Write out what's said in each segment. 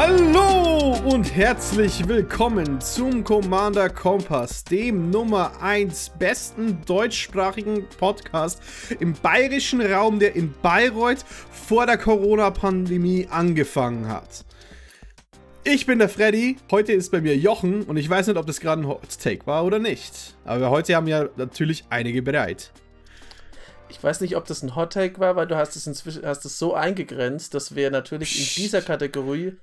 Hallo und herzlich willkommen zum Commander Kompass, dem Nummer 1 besten deutschsprachigen Podcast im bayerischen Raum, der in Bayreuth vor der Corona-Pandemie angefangen hat. Ich bin der Freddy, heute ist bei mir Jochen und ich weiß nicht, ob das gerade ein Hot Take war oder nicht. Aber heute haben ja natürlich einige bereit. Ich weiß nicht, ob das ein Hot Take war, weil du hast es inzwischen hast es so eingegrenzt, dass wir natürlich in dieser Kategorie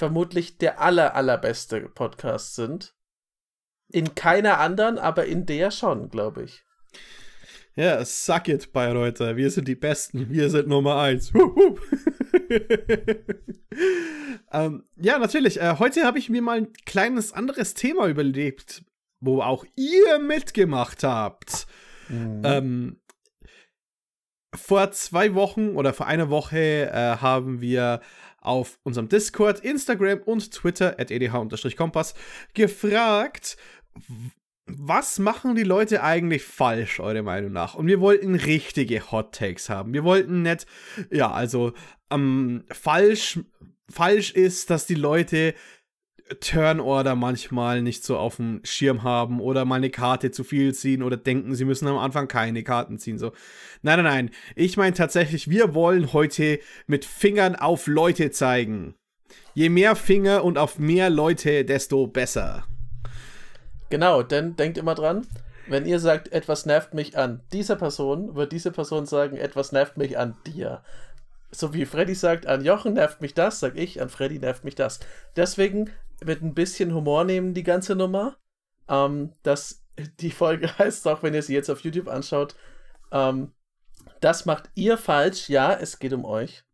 vermutlich der aller, allerbeste Podcast sind. In keiner anderen, aber in der schon, glaube ich. Ja, suck it, Bayreuther. Wir sind die Besten. Wir sind Nummer eins. ähm, ja, natürlich. Äh, heute habe ich mir mal ein kleines anderes Thema überlegt, wo auch ihr mitgemacht habt. Mhm. Ähm, vor zwei Wochen oder vor einer Woche äh, haben wir auf unserem Discord, Instagram und Twitter at edh-kompass gefragt, was machen die Leute eigentlich falsch, eurer Meinung nach? Und wir wollten richtige Hot Takes haben. Wir wollten nicht, ja, also ähm, falsch, falsch ist, dass die Leute Turnorder manchmal nicht so auf dem Schirm haben oder mal eine Karte zu viel ziehen oder denken, sie müssen am Anfang keine Karten ziehen. So. Nein, nein, nein. Ich meine tatsächlich, wir wollen heute mit Fingern auf Leute zeigen. Je mehr Finger und auf mehr Leute, desto besser. Genau, denn denkt immer dran, wenn ihr sagt, etwas nervt mich an dieser Person, wird diese Person sagen, etwas nervt mich an dir. So wie Freddy sagt, an Jochen nervt mich das, sag ich, an Freddy nervt mich das. Deswegen mit ein bisschen Humor nehmen, die ganze Nummer. Ähm, das, die Folge heißt auch, wenn ihr sie jetzt auf YouTube anschaut, ähm, das macht ihr falsch. Ja, es geht um euch.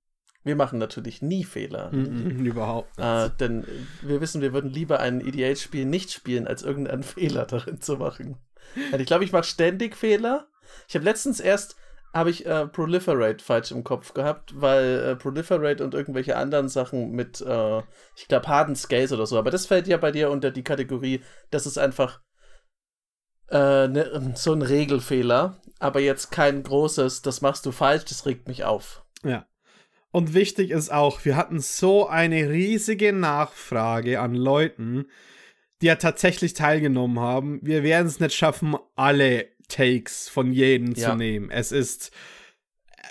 Wir machen natürlich nie Fehler. Mm, mm, überhaupt nicht. Äh, denn wir wissen, wir würden lieber ein EDH-Spiel nicht spielen, als irgendeinen Fehler darin zu machen. Und ich glaube, ich mache ständig Fehler. Ich habe letztens erst habe ich äh, Proliferate falsch im Kopf gehabt, weil äh, Proliferate und irgendwelche anderen Sachen mit, äh, ich glaube, Harden Scales oder so, aber das fällt ja bei dir unter die Kategorie, das ist einfach äh, ne, so ein Regelfehler, aber jetzt kein großes, das machst du falsch, das regt mich auf. Ja. Und wichtig ist auch, wir hatten so eine riesige Nachfrage an Leuten, die ja tatsächlich teilgenommen haben. Wir werden es nicht schaffen, alle Takes von jedem ja. zu nehmen. Es ist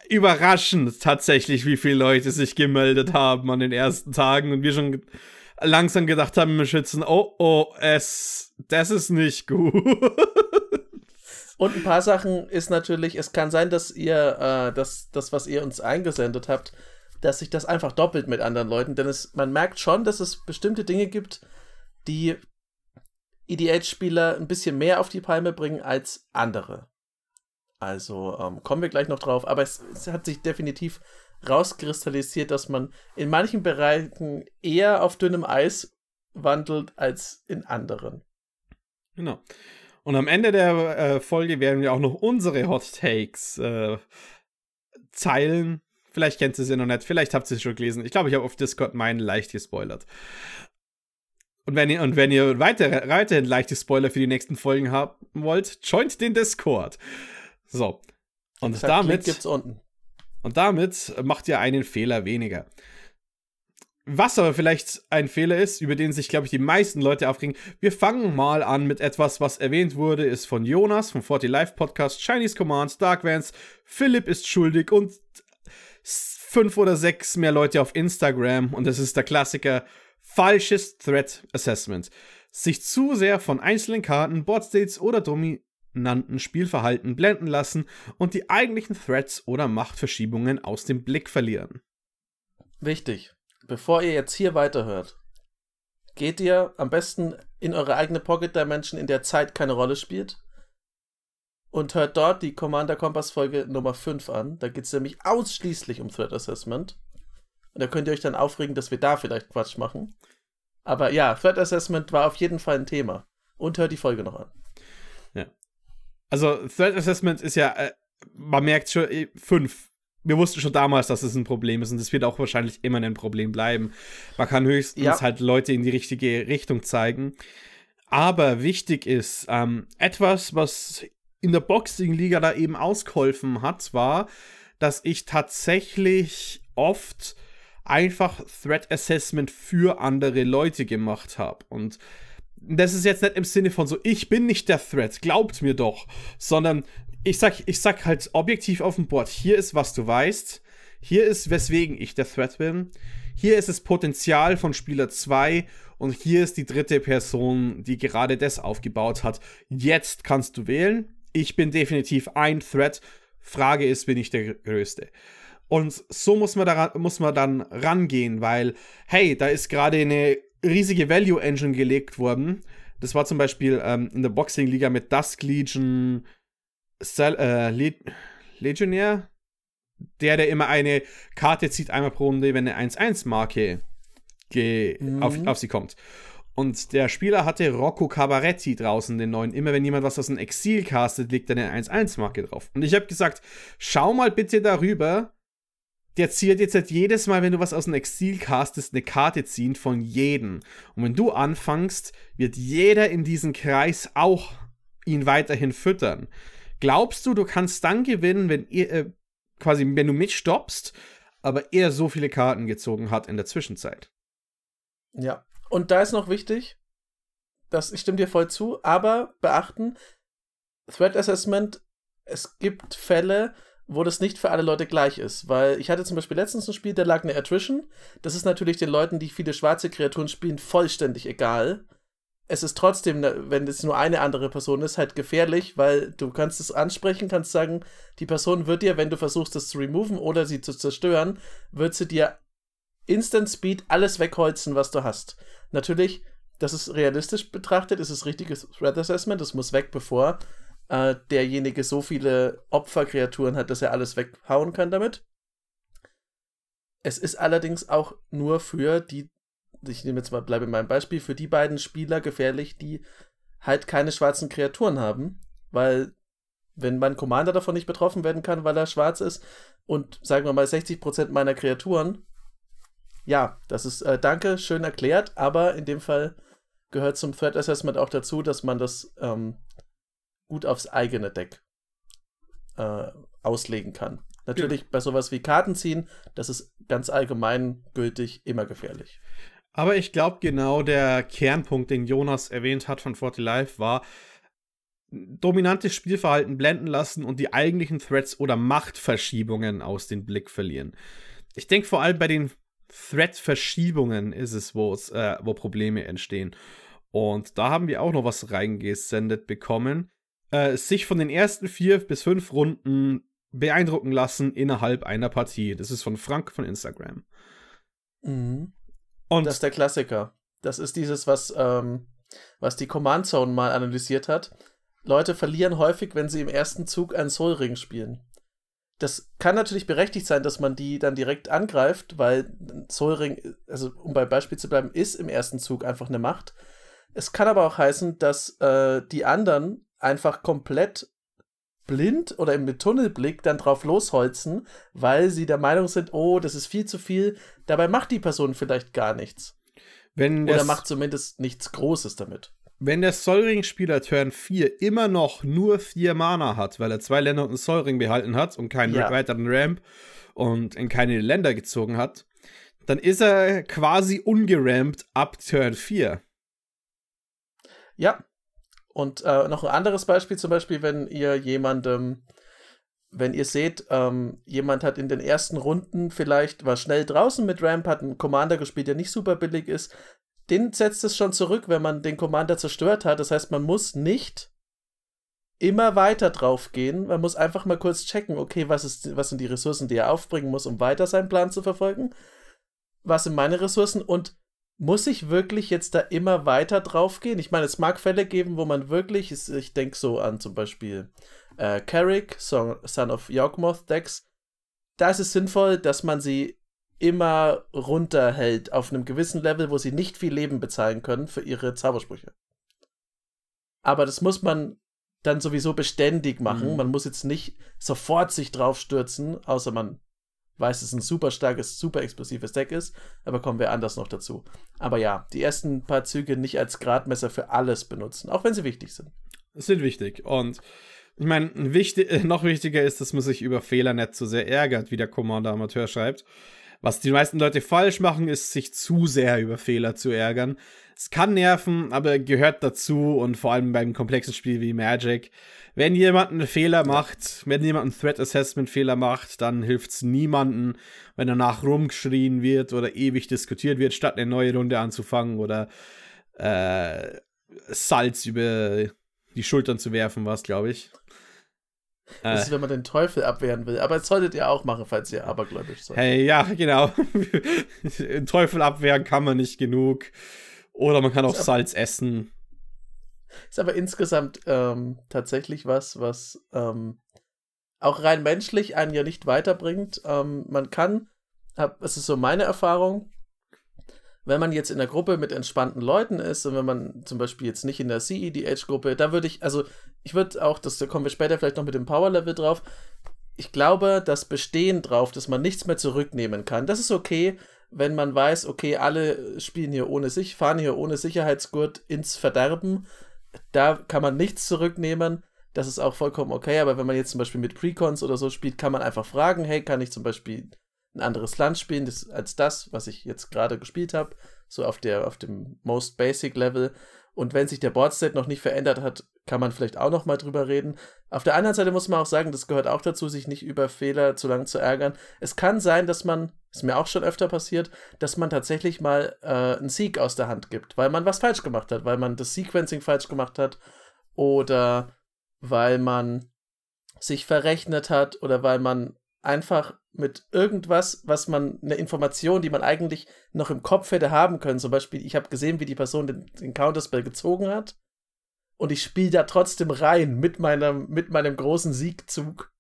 überraschend tatsächlich, wie viele Leute sich gemeldet haben an den ersten Tagen und wir schon langsam gedacht haben im Schützen, oh, oh, es, das ist nicht gut. Und ein paar Sachen ist natürlich, es kann sein, dass ihr äh, das, das, was ihr uns eingesendet habt, dass sich das einfach doppelt mit anderen Leuten, denn es, man merkt schon, dass es bestimmte Dinge gibt, die EDH-Spieler ein bisschen mehr auf die Palme bringen als andere. Also ähm, kommen wir gleich noch drauf, aber es, es, hat sich definitiv rauskristallisiert, dass man in manchen Bereichen eher auf dünnem Eis wandelt als in anderen. Genau. Und am Ende der äh, Folge werden wir auch noch unsere Hot Takes äh, zeilen. Vielleicht kennt ihr sie noch nicht, vielleicht habt ihr sie schon gelesen. Ich glaube, ich habe auf Discord meinen leicht gespoilert. Und wenn ihr, und wenn ihr weitere, weiterhin leichte Spoiler für die nächsten Folgen haben wollt, joint den Discord. So. Und Exakt, damit. gibt's unten. Und damit macht ihr einen Fehler weniger. Was aber vielleicht ein Fehler ist, über den sich, glaube ich, die meisten Leute aufregen. Wir fangen mal an mit etwas, was erwähnt wurde, ist von Jonas vom 40 Live Podcast, Chinese Commands, Dark Vans, Philipp ist schuldig und fünf oder sechs mehr Leute auf Instagram. Und das ist der Klassiker falsches Threat Assessment. Sich zu sehr von einzelnen Karten, Boardstates oder dominanten Spielverhalten blenden lassen und die eigentlichen Threats oder Machtverschiebungen aus dem Blick verlieren. Wichtig, bevor ihr jetzt hier weiterhört, geht ihr am besten in eure eigene Pocket Dimension, in der Zeit keine Rolle spielt. Und hört dort die Commander Kompass Folge Nummer 5 an. Da geht es nämlich ausschließlich um Threat Assessment. Und da könnt ihr euch dann aufregen, dass wir da vielleicht Quatsch machen. Aber ja, Threat Assessment war auf jeden Fall ein Thema. Und hört die Folge noch an. Ja. Also, Threat Assessment ist ja, äh, man merkt schon, äh, fünf. Wir wussten schon damals, dass es ein Problem ist und es wird auch wahrscheinlich immer ein Problem bleiben. Man kann höchstens ja. halt Leute in die richtige Richtung zeigen. Aber wichtig ist, ähm, etwas, was in der Boxing-Liga da eben ausgeholfen hat, war, dass ich tatsächlich oft einfach Threat Assessment für andere Leute gemacht habe. Und das ist jetzt nicht im Sinne von so, ich bin nicht der Threat, glaubt mir doch, sondern ich sag, ich sag halt objektiv auf dem Board, hier ist, was du weißt, hier ist, weswegen ich der Threat bin, hier ist das Potenzial von Spieler 2 und hier ist die dritte Person, die gerade das aufgebaut hat. Jetzt kannst du wählen. Ich bin definitiv ein Threat. Frage ist, bin ich der Größte? Und so muss man, daran, muss man dann rangehen, weil, hey, da ist gerade eine riesige Value Engine gelegt worden. Das war zum Beispiel ähm, in der Boxing-Liga mit Dusk Legion Sel äh, Le Legionär. Der, der immer eine Karte zieht, einmal pro Runde, wenn eine 1-1-Marke mhm. auf, auf sie kommt. Und der Spieler hatte Rocco Cabaretti draußen, den neuen. Immer wenn jemand was aus dem Exil castet, liegt eine 1-1-Marke drauf. Und ich habe gesagt, schau mal bitte darüber, der zieht jetzt halt jedes Mal, wenn du was aus dem Exil castest, eine Karte ziehen von jedem. Und wenn du anfängst, wird jeder in diesem Kreis auch ihn weiterhin füttern. Glaubst du, du kannst dann gewinnen, wenn ihr äh, quasi, wenn du mitstoppst, aber er so viele Karten gezogen hat in der Zwischenzeit? Ja. Und da ist noch wichtig, dass ich stimme dir voll zu, aber beachten, Threat Assessment, es gibt Fälle, wo das nicht für alle Leute gleich ist. Weil ich hatte zum Beispiel letztens ein Spiel, da lag eine Attrition. Das ist natürlich den Leuten, die viele schwarze Kreaturen spielen, vollständig egal. Es ist trotzdem, ne, wenn es nur eine andere Person ist, halt gefährlich, weil du kannst es ansprechen, kannst sagen, die Person wird dir, wenn du versuchst, das zu removen oder sie zu zerstören, wird sie dir Instant Speed alles wegholzen, was du hast. Natürlich, das ist realistisch betrachtet, ist es richtiges Threat Assessment, das muss weg, bevor äh, derjenige so viele Opferkreaturen hat, dass er alles weghauen kann damit. Es ist allerdings auch nur für die, ich nehme jetzt mal, bleibe in meinem Beispiel, für die beiden Spieler gefährlich, die halt keine schwarzen Kreaturen haben, weil wenn mein Commander davon nicht betroffen werden kann, weil er schwarz ist und sagen wir mal 60% meiner Kreaturen, ja, das ist, äh, danke, schön erklärt, aber in dem Fall gehört zum Threat Assessment auch dazu, dass man das ähm, gut aufs eigene Deck äh, auslegen kann. Natürlich ja. bei sowas wie Karten ziehen, das ist ganz allgemein gültig immer gefährlich. Aber ich glaube, genau der Kernpunkt, den Jonas erwähnt hat von 40 Life, war dominantes Spielverhalten blenden lassen und die eigentlichen Threats oder Machtverschiebungen aus dem Blick verlieren. Ich denke vor allem bei den Threat-Verschiebungen ist es, äh, wo Probleme entstehen. Und da haben wir auch noch was reingesendet bekommen äh, sich von den ersten vier bis fünf Runden beeindrucken lassen innerhalb einer Partie. Das ist von Frank von Instagram. Mhm. Und das ist der Klassiker. Das ist dieses, was, ähm, was die Command Zone mal analysiert hat. Leute verlieren häufig, wenn sie im ersten Zug einen Soul Ring spielen. Das kann natürlich berechtigt sein, dass man die dann direkt angreift, weil Soul Ring, also um bei Beispiel zu bleiben, ist im ersten Zug einfach eine Macht. Es kann aber auch heißen, dass äh, die anderen einfach komplett blind oder mit Tunnelblick dann drauf losholzen, weil sie der Meinung sind, oh, das ist viel zu viel. Dabei macht die Person vielleicht gar nichts. Wenn oder macht zumindest nichts Großes damit. Wenn der Solring-Spieler Turn 4 immer noch nur vier Mana hat, weil er zwei Länder und einen Solring behalten hat und keinen ja. weiteren Ramp und in keine Länder gezogen hat, dann ist er quasi ungerampt ab Turn 4. Ja, und äh, noch ein anderes Beispiel, zum Beispiel, wenn ihr jemandem, wenn ihr seht, ähm, jemand hat in den ersten Runden vielleicht, war schnell draußen mit Ramp, hat einen Commander gespielt, der nicht super billig ist, den setzt es schon zurück, wenn man den Commander zerstört hat. Das heißt, man muss nicht immer weiter drauf gehen. Man muss einfach mal kurz checken, okay, was, ist, was sind die Ressourcen, die er aufbringen muss, um weiter seinen Plan zu verfolgen? Was sind meine Ressourcen? Und muss ich wirklich jetzt da immer weiter drauf gehen? Ich meine, es mag Fälle geben, wo man wirklich, ich denke so an zum Beispiel äh, Carrick, Son of Yorkmoth Decks, da ist es sinnvoll, dass man sie immer runterhält auf einem gewissen Level, wo sie nicht viel Leben bezahlen können für ihre Zaubersprüche. Aber das muss man dann sowieso beständig machen. Mhm. Man muss jetzt nicht sofort sich drauf stürzen, außer man weiß, dass es ein super starkes, super explosives Deck ist, aber kommen wir anders noch dazu. Aber ja, die ersten paar Züge nicht als Gradmesser für alles benutzen, auch wenn sie wichtig sind. Sind wichtig und ich meine, wichtig, noch wichtiger ist, dass man sich über Fehler nicht so sehr ärgert, wie der Commander Amateur schreibt. Was die meisten Leute falsch machen, ist, sich zu sehr über Fehler zu ärgern. Es kann nerven, aber gehört dazu und vor allem beim komplexen Spiel wie Magic. Wenn jemand einen Fehler macht, wenn jemand einen Threat Assessment Fehler macht, dann hilft es niemanden, wenn danach rumgeschrien wird oder ewig diskutiert wird, statt eine neue Runde anzufangen oder äh, Salz über die Schultern zu werfen, was glaube ich. Das ist, wenn man den Teufel abwehren will. Aber das solltet ihr auch machen, falls ihr abergläubisch seid. Hey, ja, genau. den Teufel abwehren kann man nicht genug. Oder man kann auch Salz essen. Ist aber insgesamt ähm, tatsächlich was, was ähm, auch rein menschlich einen ja nicht weiterbringt. Ähm, man kann, es ist so meine Erfahrung, wenn man jetzt in der Gruppe mit entspannten Leuten ist und wenn man zum Beispiel jetzt nicht in der CEDH-Gruppe, da würde ich, also ich würde auch, das, da kommen wir später vielleicht noch mit dem Power-Level drauf, ich glaube, das Bestehen drauf, dass man nichts mehr zurücknehmen kann, das ist okay, wenn man weiß, okay, alle spielen hier ohne sich, fahren hier ohne Sicherheitsgurt ins Verderben, da kann man nichts zurücknehmen, das ist auch vollkommen okay, aber wenn man jetzt zum Beispiel mit Precons oder so spielt, kann man einfach fragen, hey, kann ich zum Beispiel ein anderes Land spielen das, als das, was ich jetzt gerade gespielt habe, so auf der auf dem most basic Level. Und wenn sich der Boardstate noch nicht verändert hat, kann man vielleicht auch noch mal drüber reden. Auf der anderen Seite muss man auch sagen, das gehört auch dazu, sich nicht über Fehler zu lange zu ärgern. Es kann sein, dass man, ist mir auch schon öfter passiert, dass man tatsächlich mal äh, einen Sieg aus der Hand gibt, weil man was falsch gemacht hat, weil man das Sequencing falsch gemacht hat oder weil man sich verrechnet hat oder weil man einfach mit irgendwas, was man, eine Information, die man eigentlich noch im Kopf hätte haben können. Zum Beispiel, ich habe gesehen, wie die Person den, den Counterspell gezogen hat. Und ich spiele da trotzdem rein mit, meiner, mit meinem großen Siegzug.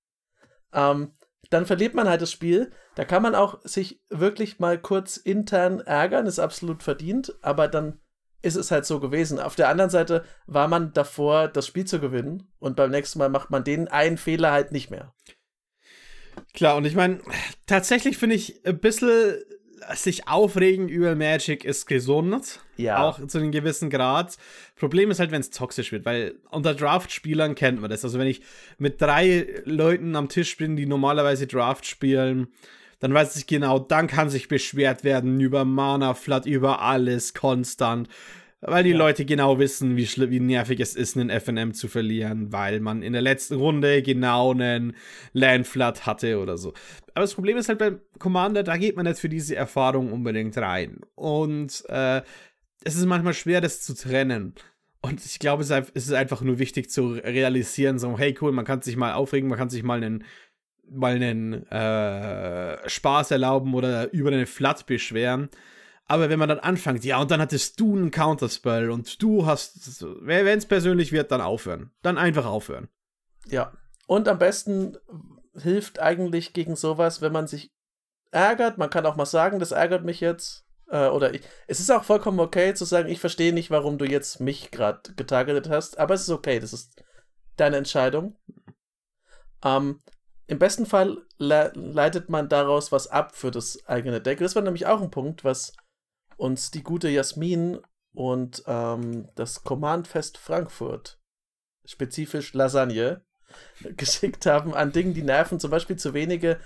Ähm, dann verliert man halt das Spiel. Da kann man auch sich wirklich mal kurz intern ärgern, ist absolut verdient, aber dann ist es halt so gewesen. Auf der anderen Seite war man davor, das Spiel zu gewinnen und beim nächsten Mal macht man den einen Fehler halt nicht mehr. Klar, und ich meine, tatsächlich finde ich ein bisschen sich aufregen über Magic ist gesund. Ja. Auch zu einem gewissen Grad. Problem ist halt, wenn es toxisch wird, weil unter Draft-Spielern kennt man das. Also, wenn ich mit drei Leuten am Tisch bin, die normalerweise Draft spielen, dann weiß ich genau, dann kann sich beschwert werden über Mana, Flood, über alles, konstant. Weil die ja. Leute genau wissen, wie, wie nervig es ist, einen FNM zu verlieren, weil man in der letzten Runde genau einen Landflood hatte oder so. Aber das Problem ist halt beim Commander, da geht man nicht für diese Erfahrung unbedingt rein. Und äh, es ist manchmal schwer, das zu trennen. Und ich glaube, es ist einfach nur wichtig zu realisieren, so, hey cool, man kann sich mal aufregen, man kann sich mal einen mal einen äh, Spaß erlauben oder über eine Flat beschweren. Aber wenn man dann anfängt, ja, und dann hattest du einen Counterspell und du hast, wenn es persönlich wird, dann aufhören. Dann einfach aufhören. Ja. Und am besten hilft eigentlich gegen sowas, wenn man sich ärgert. Man kann auch mal sagen, das ärgert mich jetzt. Äh, oder ich, es ist auch vollkommen okay zu sagen, ich verstehe nicht, warum du jetzt mich gerade getargetet hast. Aber es ist okay, das ist deine Entscheidung. Ähm, Im besten Fall le leitet man daraus was ab für das eigene Deck. Das war nämlich auch ein Punkt, was uns die gute Jasmin und ähm, das Command-Fest Frankfurt, spezifisch Lasagne, geschickt haben an Dingen, die nerven, zum Beispiel zu wenige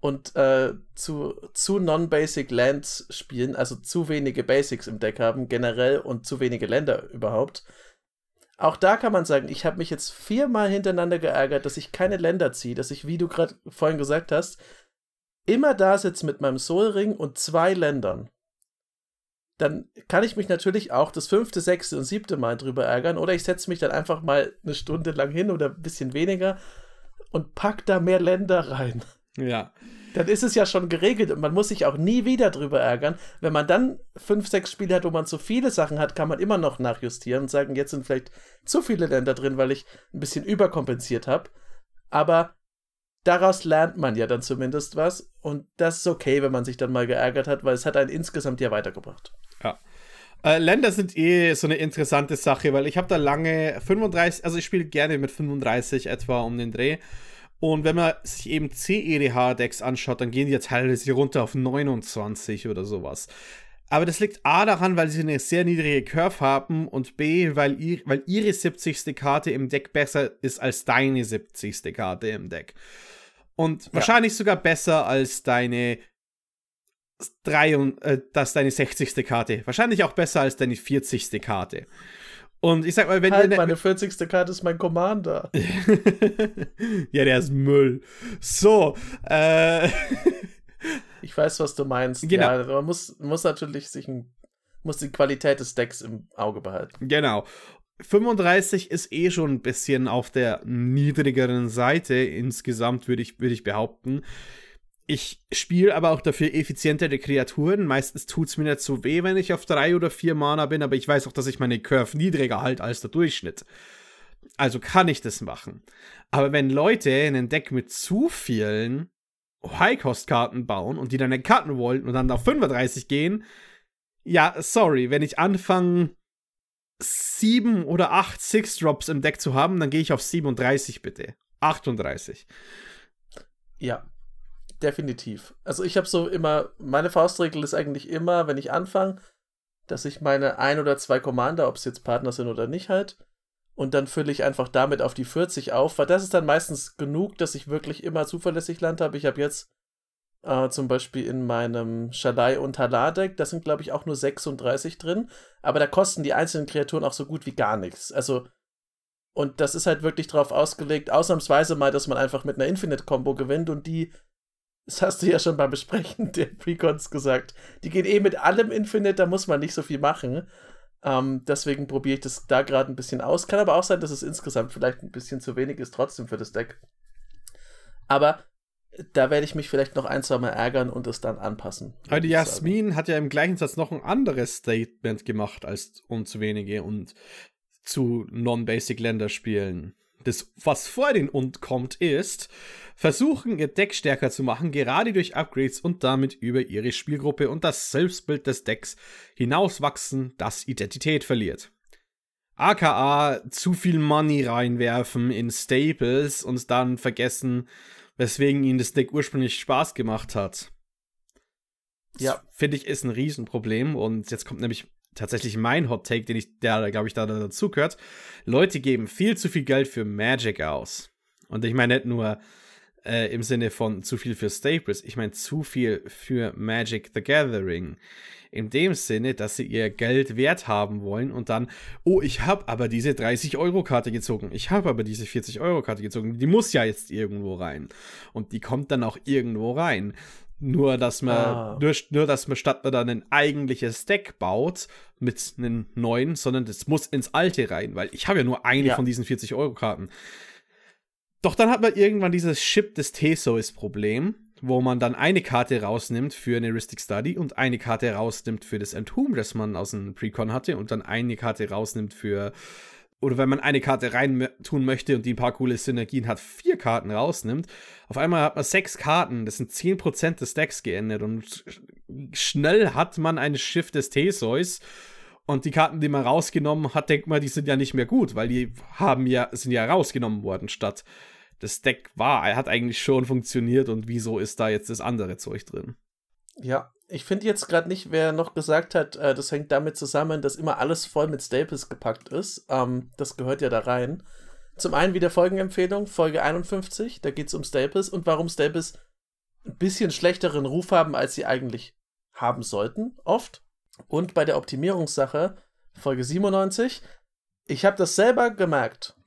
und äh, zu, zu non-basic Lands spielen, also zu wenige Basics im Deck haben, generell und zu wenige Länder überhaupt. Auch da kann man sagen, ich habe mich jetzt viermal hintereinander geärgert, dass ich keine Länder ziehe, dass ich, wie du gerade vorhin gesagt hast, immer da sitze mit meinem Soul Ring und zwei Ländern dann kann ich mich natürlich auch das fünfte, sechste und siebte Mal drüber ärgern. Oder ich setze mich dann einfach mal eine Stunde lang hin oder ein bisschen weniger und pack da mehr Länder rein. Ja. Dann ist es ja schon geregelt und man muss sich auch nie wieder drüber ärgern. Wenn man dann fünf, sechs Spiele hat, wo man zu viele Sachen hat, kann man immer noch nachjustieren und sagen, jetzt sind vielleicht zu viele Länder drin, weil ich ein bisschen überkompensiert habe. Aber daraus lernt man ja dann zumindest was. Und das ist okay, wenn man sich dann mal geärgert hat, weil es hat einen insgesamt ja weitergebracht. Ja. Äh, Länder sind eh so eine interessante Sache, weil ich habe da lange 35, also ich spiele gerne mit 35 etwa um den Dreh. Und wenn man sich eben CEDH-Decks anschaut, dann gehen die ja teilweise runter auf 29 oder sowas. Aber das liegt A daran, weil sie eine sehr niedrige Curve haben und B, weil, ihr, weil ihre 70. Karte im Deck besser ist als deine 70. Karte im Deck. Und ja. wahrscheinlich sogar besser als deine drei, äh, das deine 60. Karte. Wahrscheinlich auch besser als deine 40. Karte. Und ich sag mal, wenn halt, meine 40. Karte ist mein Commander. ja, der ist Müll. So, äh. ich weiß, was du meinst. Genau. Ja, man muss, muss natürlich sich ein, muss die Qualität des Decks im Auge behalten. Genau. 35 ist eh schon ein bisschen auf der niedrigeren Seite insgesamt, würde ich, würd ich behaupten. Ich spiele aber auch dafür effizientere Kreaturen. Meistens tut es mir nicht so weh, wenn ich auf drei oder vier Mana bin, aber ich weiß auch, dass ich meine Curve niedriger halte als der Durchschnitt. Also kann ich das machen. Aber wenn Leute ein Deck mit zu vielen High-Cost-Karten bauen und die dann in Karten wollen und dann auf 35 gehen, ja, sorry, wenn ich anfange, sieben oder acht Six-Drops im Deck zu haben, dann gehe ich auf 37 bitte. 38. Ja, definitiv. Also ich habe so immer, meine Faustregel ist eigentlich immer, wenn ich anfange, dass ich meine ein oder zwei Commander, ob es jetzt Partner sind oder nicht halt, und dann fülle ich einfach damit auf die 40 auf, weil das ist dann meistens genug, dass ich wirklich immer zuverlässig Land habe. Ich habe jetzt äh, zum Beispiel in meinem Shalai und Halar-Deck, da sind glaube ich auch nur 36 drin, aber da kosten die einzelnen Kreaturen auch so gut wie gar nichts. Also und das ist halt wirklich darauf ausgelegt, ausnahmsweise mal, dass man einfach mit einer Infinite-Combo gewinnt und die das hast du ja schon beim Besprechen der Precons gesagt. Die geht eh mit allem Infinite, da muss man nicht so viel machen. Ähm, deswegen probiere ich das da gerade ein bisschen aus. Kann aber auch sein, dass es insgesamt vielleicht ein bisschen zu wenig ist, trotzdem für das Deck. Aber da werde ich mich vielleicht noch ein, zwei Mal ärgern und es dann anpassen. Aber die Jasmin hat ja im gleichen Satz noch ein anderes Statement gemacht als um zu wenige und zu Non-Basic-Länderspielen das, was vor den und kommt, ist, versuchen ihr Deck stärker zu machen, gerade durch Upgrades und damit über ihre Spielgruppe und das Selbstbild des Decks hinauswachsen, das Identität verliert. AKA zu viel Money reinwerfen in Staples und dann vergessen, weswegen ihnen das Deck ursprünglich Spaß gemacht hat. Ja. Finde ich, ist ein Riesenproblem. Und jetzt kommt nämlich tatsächlich mein Hot Take, den ich, der, glaube ich, da dazu gehört. Leute geben viel zu viel Geld für Magic aus. Und ich meine nicht nur äh, im Sinne von zu viel für Staples, ich meine zu viel für Magic the Gathering. In dem Sinne, dass sie ihr Geld wert haben wollen und dann, oh, ich habe aber diese 30-Euro-Karte gezogen. Ich habe aber diese 40-Euro-Karte gezogen. Die muss ja jetzt irgendwo rein. Und die kommt dann auch irgendwo rein. Nur, dass man, ah. nur, nur, dass man statt man dann ein eigentliches Deck baut mit einem neuen, sondern das muss ins alte rein, weil ich habe ja nur eine ja. von diesen 40-Euro-Karten. Doch dann hat man irgendwann dieses Ship des Theseus-Problem, wo man dann eine Karte rausnimmt für eine Heuristic Study und eine Karte rausnimmt für das Entomb, das man aus dem Precon hatte und dann eine Karte rausnimmt für oder wenn man eine Karte rein tun möchte und die ein paar coole Synergien hat, vier Karten rausnimmt, auf einmal hat man sechs Karten, das sind 10% des Decks geändert und schnell hat man ein Schiff des Theseus und die Karten, die man rausgenommen hat, denkt man, die sind ja nicht mehr gut, weil die haben ja, sind ja rausgenommen worden, statt das Deck war, er hat eigentlich schon funktioniert und wieso ist da jetzt das andere Zeug drin? Ja, ich finde jetzt gerade nicht, wer noch gesagt hat, äh, das hängt damit zusammen, dass immer alles voll mit Staples gepackt ist. Ähm, das gehört ja da rein. Zum einen wieder Folgenempfehlung, Folge 51, da geht es um Staples und warum Staples ein bisschen schlechteren Ruf haben, als sie eigentlich haben sollten, oft. Und bei der Optimierungssache, Folge 97, ich habe das selber gemerkt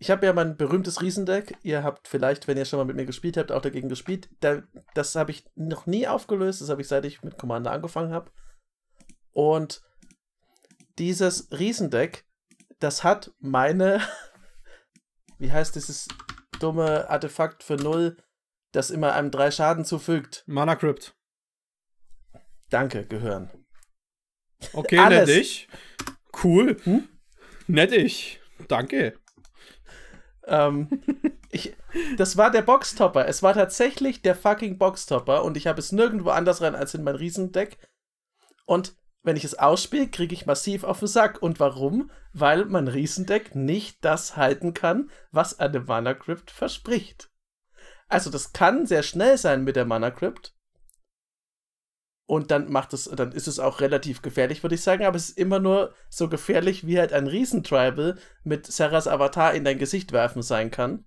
ich habe ja mein berühmtes Riesendeck. Ihr habt vielleicht, wenn ihr schon mal mit mir gespielt habt, auch dagegen gespielt. Da, das habe ich noch nie aufgelöst. Das habe ich seit ich mit Commander angefangen habe. Und dieses Riesendeck, das hat meine, wie heißt dieses dumme Artefakt für null, das immer einem drei Schaden zufügt? Mana Crypt. Danke, gehören. Okay, nett ich. Cool. Hm? Nett ich. Danke. Ähm, ich, das war der Boxtopper. Es war tatsächlich der fucking Boxtopper und ich habe es nirgendwo anders rein als in mein Riesendeck. Und wenn ich es ausspiele, kriege ich massiv auf den Sack. Und warum? Weil mein Riesendeck nicht das halten kann, was eine Mana Crypt verspricht. Also das kann sehr schnell sein mit der Mana Crypt, und dann macht es, dann ist es auch relativ gefährlich, würde ich sagen, aber es ist immer nur so gefährlich, wie halt ein Riesentribal mit Sarahs Avatar in dein Gesicht werfen sein kann.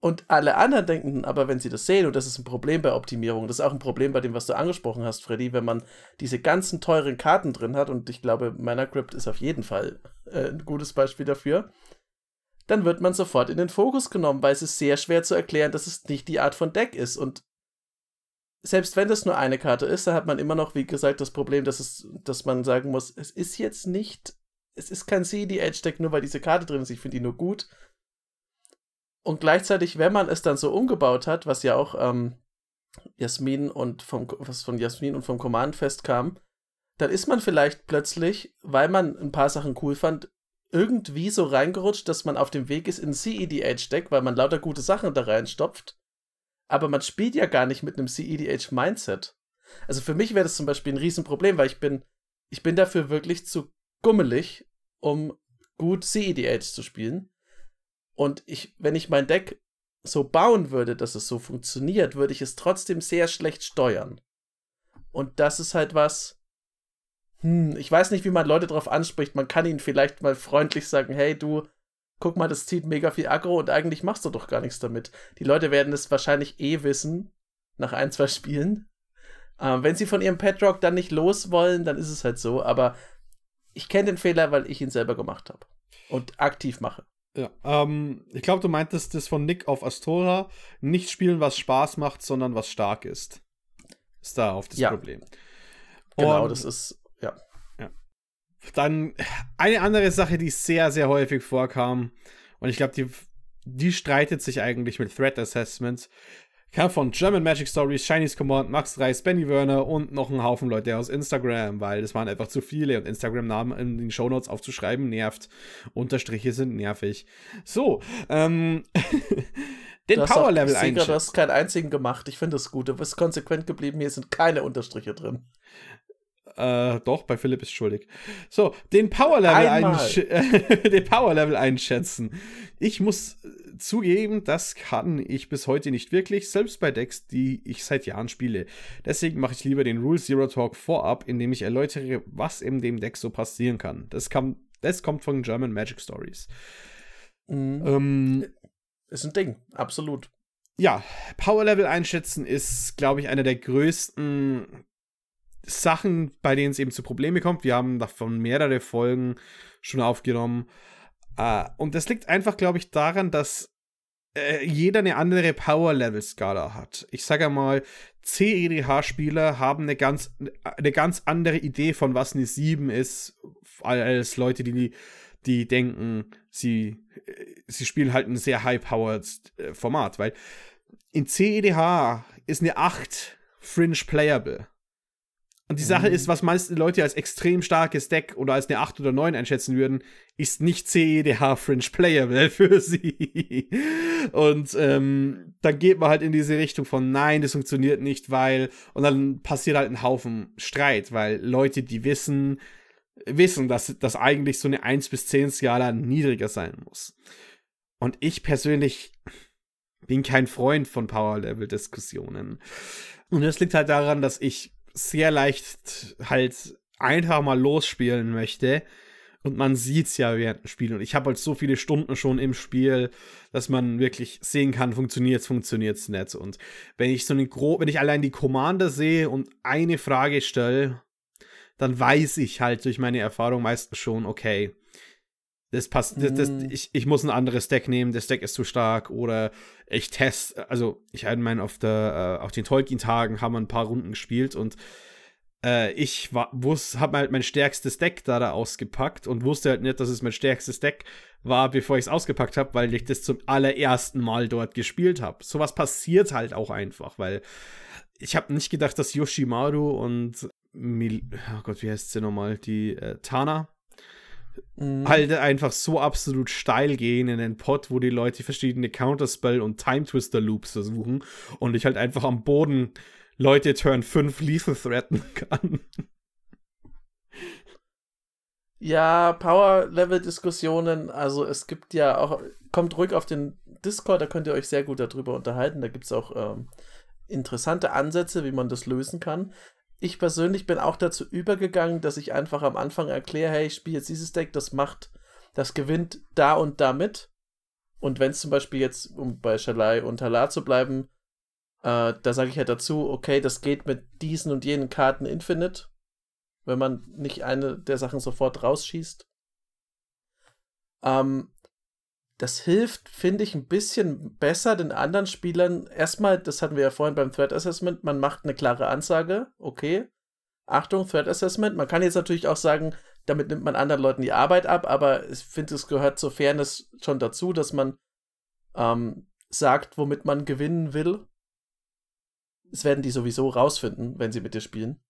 Und alle anderen denken, aber wenn sie das sehen, und das ist ein Problem bei Optimierung, das ist auch ein Problem bei dem, was du angesprochen hast, Freddy, wenn man diese ganzen teuren Karten drin hat, und ich glaube, Mana Crypt ist auf jeden Fall äh, ein gutes Beispiel dafür, dann wird man sofort in den Fokus genommen, weil es ist sehr schwer zu erklären, dass es nicht die Art von Deck ist. Und selbst wenn das nur eine Karte ist, dann hat man immer noch, wie gesagt, das Problem, dass, es, dass man sagen muss, es ist jetzt nicht, es ist kein CED-Edge-Deck, nur weil diese Karte drin ist, ich finde die nur gut. Und gleichzeitig, wenn man es dann so umgebaut hat, was ja auch ähm, Jasmin und vom, was von Jasmin und vom Command festkam, dann ist man vielleicht plötzlich, weil man ein paar Sachen cool fand, irgendwie so reingerutscht, dass man auf dem Weg ist in CEDH-Deck, weil man lauter gute Sachen da reinstopft. Aber man spielt ja gar nicht mit einem CEDH-Mindset. Also für mich wäre das zum Beispiel ein Riesenproblem, weil ich bin, ich bin dafür wirklich zu gummelig, um gut CEDH zu spielen. Und ich, wenn ich mein Deck so bauen würde, dass es so funktioniert, würde ich es trotzdem sehr schlecht steuern. Und das ist halt was, hm, ich weiß nicht, wie man Leute darauf anspricht. Man kann ihnen vielleicht mal freundlich sagen, hey, du, guck mal, das zieht mega viel Aggro und eigentlich machst du doch gar nichts damit. Die Leute werden es wahrscheinlich eh wissen, nach ein, zwei Spielen. Ähm, wenn sie von ihrem Petrock dann nicht los wollen, dann ist es halt so. Aber ich kenne den Fehler, weil ich ihn selber gemacht habe und aktiv mache. Ja, ähm, ich glaube, du meintest das von Nick auf Astora. Nicht spielen, was Spaß macht, sondern was stark ist. Ist da auf das ja. Problem. Genau, und, das ist. Dann eine andere Sache, die sehr, sehr häufig vorkam, und ich glaube, die, die streitet sich eigentlich mit Threat Assessments, kam von German Magic Stories, Chinese Command, Max Reis, Benny Werner und noch ein Haufen Leute aus Instagram, weil das waren einfach zu viele und Instagram-Namen in den Shownotes aufzuschreiben nervt. Unterstriche sind nervig. So, ähm. den Power Level einschätzen. Du hast keinen einzigen gemacht. Ich finde das gut. Du bist konsequent geblieben. Hier sind keine Unterstriche drin. Äh, doch, bei Philipp ist schuldig. So, den Power Level, einsch den Power Level einschätzen. Ich muss zugeben, das kann ich bis heute nicht wirklich, selbst bei Decks, die ich seit Jahren spiele. Deswegen mache ich lieber den Rule Zero Talk vorab, indem ich erläutere, was in dem Deck so passieren kann. Das, kam, das kommt von German Magic Stories. Mhm. Ähm, ist ein Ding, absolut. Ja, Power Level einschätzen ist, glaube ich, einer der größten Sachen, bei denen es eben zu Problemen kommt. Wir haben davon mehrere Folgen schon aufgenommen. Uh, und das liegt einfach, glaube ich, daran, dass äh, jeder eine andere Power-Level-Skala hat. Ich sage mal, CEDH-Spieler haben eine ganz, eine ganz andere Idee von was eine 7 ist, als Leute, die, die denken, sie, sie spielen halt ein sehr high-powered äh, Format, weil in CEDH ist eine 8 Fringe playable. Und die Sache mhm. ist, was meiste Leute als extrem starkes Deck oder als eine 8 oder 9 einschätzen würden, ist nicht CEDH Fringe Playable für sie. Und ähm, dann geht man halt in diese Richtung von nein, das funktioniert nicht, weil und dann passiert halt ein Haufen Streit, weil Leute, die wissen, wissen, dass das eigentlich so eine 1 bis 10 Skala niedriger sein muss. Und ich persönlich bin kein Freund von Power Level Diskussionen. Und das liegt halt daran, dass ich sehr leicht halt einfach mal losspielen möchte. Und man sieht es ja während dem Spiel. Und ich habe halt so viele Stunden schon im Spiel, dass man wirklich sehen kann, funktioniert es, funktioniert es nicht. Und wenn ich so eine Gro wenn ich allein die Commander sehe und eine Frage stelle, dann weiß ich halt durch meine Erfahrung meistens schon, okay, das passt, das, das, mhm. ich, ich muss ein anderes Deck nehmen, das Deck ist zu stark oder ich teste, also ich meine, auf, der, äh, auf den Tolkien-Tagen haben wir ein paar Runden gespielt und äh, ich habe halt mein stärkstes Deck da, da ausgepackt und wusste halt nicht, dass es mein stärkstes Deck war, bevor ich es ausgepackt habe, weil ich das zum allerersten Mal dort gespielt habe. Sowas passiert halt auch einfach, weil ich habe nicht gedacht, dass Yoshimaru und Mil oh Gott, wie heißt sie nochmal? Die äh, Tana mhm. halt einfach so absolut steil gehen in den Pot, wo die Leute verschiedene Counterspell und Time Twister Loops versuchen und ich halt einfach am Boden Leute Turn 5 Lethal threaten kann. Ja, Power-Level-Diskussionen, also es gibt ja auch, kommt ruhig auf den Discord, da könnt ihr euch sehr gut darüber unterhalten. Da gibt es auch ähm, interessante Ansätze, wie man das lösen kann ich persönlich bin auch dazu übergegangen, dass ich einfach am Anfang erkläre, hey, ich spiele jetzt dieses Deck, das macht, das gewinnt da und damit. Und wenn es zum Beispiel jetzt, um bei Shalai und Talar zu bleiben, äh, da sage ich halt dazu, okay, das geht mit diesen und jenen Karten Infinite, wenn man nicht eine der Sachen sofort rausschießt. Ähm, das hilft, finde ich, ein bisschen besser den anderen Spielern. Erstmal, das hatten wir ja vorhin beim Threat Assessment, man macht eine klare Ansage, okay. Achtung, Threat Assessment. Man kann jetzt natürlich auch sagen, damit nimmt man anderen Leuten die Arbeit ab, aber ich finde, es gehört zur Fairness schon dazu, dass man ähm, sagt, womit man gewinnen will. Das werden die sowieso rausfinden, wenn sie mit dir spielen.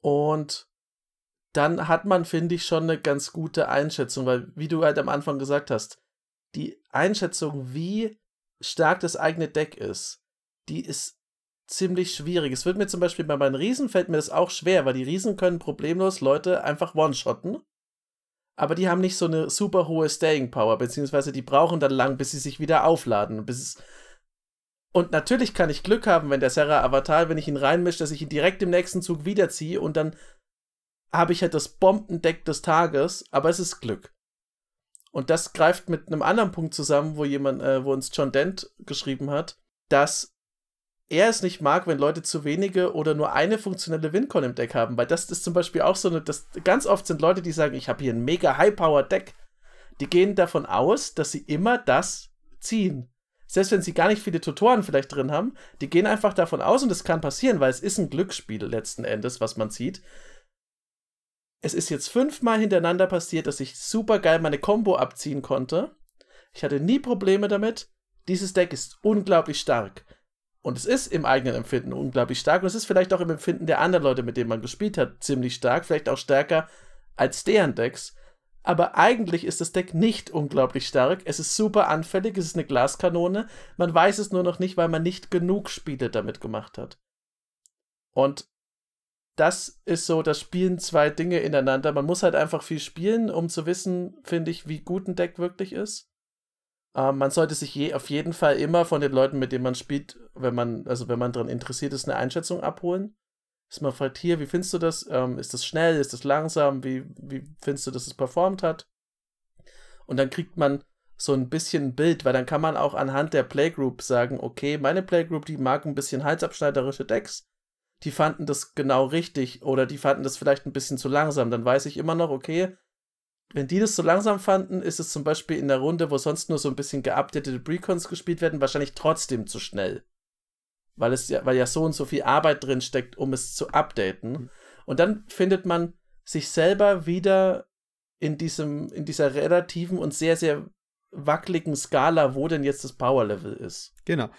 Und dann hat man, finde ich, schon eine ganz gute Einschätzung, weil, wie du halt am Anfang gesagt hast, die Einschätzung, wie stark das eigene Deck ist, die ist ziemlich schwierig. Es wird mir zum Beispiel bei meinen Riesen fällt mir das auch schwer, weil die Riesen können problemlos Leute einfach one-shotten. Aber die haben nicht so eine super hohe Staying Power, beziehungsweise die brauchen dann lang, bis sie sich wieder aufladen. Und natürlich kann ich Glück haben, wenn der Serra Avatar, wenn ich ihn reinmische, dass ich ihn direkt im nächsten Zug wiederziehe und dann habe ich halt das Bombendeck des Tages, aber es ist Glück. Und das greift mit einem anderen Punkt zusammen, wo jemand, äh, wo uns John Dent geschrieben hat, dass er es nicht mag, wenn Leute zu wenige oder nur eine funktionelle Wincon im Deck haben, weil das ist zum Beispiel auch so eine, das, ganz oft sind Leute, die sagen, ich habe hier ein mega High-Power-Deck, die gehen davon aus, dass sie immer das ziehen. Selbst wenn sie gar nicht viele Tutoren vielleicht drin haben, die gehen einfach davon aus, und das kann passieren, weil es ist ein Glücksspiel letzten Endes, was man sieht, es ist jetzt fünfmal hintereinander passiert, dass ich super geil meine Combo abziehen konnte. Ich hatte nie Probleme damit. Dieses Deck ist unglaublich stark. Und es ist im eigenen Empfinden unglaublich stark. Und es ist vielleicht auch im Empfinden der anderen Leute, mit denen man gespielt hat, ziemlich stark. Vielleicht auch stärker als deren Decks. Aber eigentlich ist das Deck nicht unglaublich stark. Es ist super anfällig. Es ist eine Glaskanone. Man weiß es nur noch nicht, weil man nicht genug Spiele damit gemacht hat. Und das ist so, das spielen zwei Dinge ineinander. Man muss halt einfach viel spielen, um zu wissen, finde ich, wie gut ein Deck wirklich ist. Ähm, man sollte sich je, auf jeden Fall immer von den Leuten, mit denen man spielt, wenn man, also wenn man daran interessiert ist, eine Einschätzung abholen. Ist man fragt, hier, wie findest du das? Ähm, ist das schnell? Ist das langsam? Wie, wie findest du, dass es performt hat? Und dann kriegt man so ein bisschen ein Bild, weil dann kann man auch anhand der Playgroup sagen, okay, meine Playgroup, die mag ein bisschen halsabschneiderische Decks die fanden das genau richtig oder die fanden das vielleicht ein bisschen zu langsam. Dann weiß ich immer noch, okay, wenn die das zu langsam fanden, ist es zum Beispiel in der Runde, wo sonst nur so ein bisschen geupdatete Precons gespielt werden, wahrscheinlich trotzdem zu schnell. Weil es ja, weil ja so und so viel Arbeit drin steckt, um es zu updaten. Mhm. Und dann findet man sich selber wieder in diesem, in dieser relativen und sehr, sehr wackeligen Skala, wo denn jetzt das Power Level ist. Genau.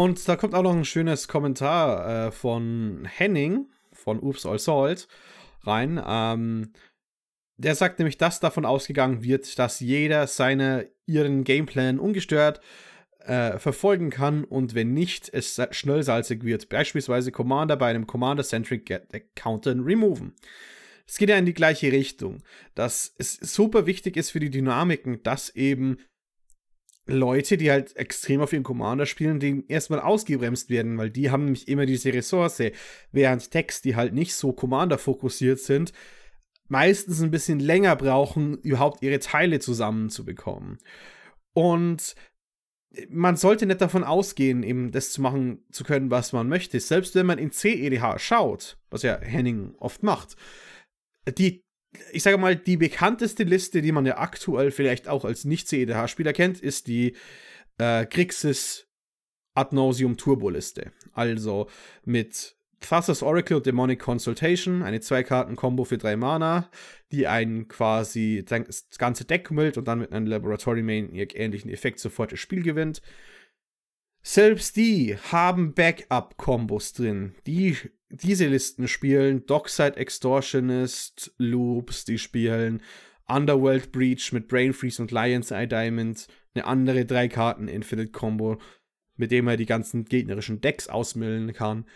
Und da kommt auch noch ein schönes Kommentar äh, von Henning von Oops All Salt rein. Ähm, der sagt nämlich, dass davon ausgegangen wird, dass jeder seine ihren Gameplan ungestört äh, verfolgen kann und wenn nicht, es schnellsalzig wird. Beispielsweise Commander bei einem Commander-Centric Counter removen. Es geht ja in die gleiche Richtung, dass es super wichtig ist für die Dynamiken, dass eben Leute, die halt extrem auf ihren Commander spielen, die erstmal ausgebremst werden, weil die haben nämlich immer diese Ressource, während Decks, die halt nicht so Commander-fokussiert sind, meistens ein bisschen länger brauchen, überhaupt ihre Teile zusammenzubekommen. Und man sollte nicht davon ausgehen, eben das zu machen zu können, was man möchte. Selbst wenn man in CEDH schaut, was ja Henning oft macht, die ich sage mal, die bekannteste Liste, die man ja aktuell vielleicht auch als Nicht-CEDH-Spieler kennt, ist die äh, Grixis Ad Nauseum Turbo-Liste. Also mit Thassa's Oracle und Demonic Consultation, eine Zwei-Karten-Kombo für drei Mana, die einen quasi das ganze Deck müllt und dann mit einem Laboratory Main ähnlichen Effekt sofort das Spiel gewinnt. Selbst die haben Backup-Kombos drin. Die, diese Listen spielen Dockside Extortionist, Loops, die spielen Underworld Breach mit Brain Freeze und Lion's Eye Diamond, eine andere drei Karten Infinite Combo, mit dem er die ganzen gegnerischen Decks ausmüllen kann.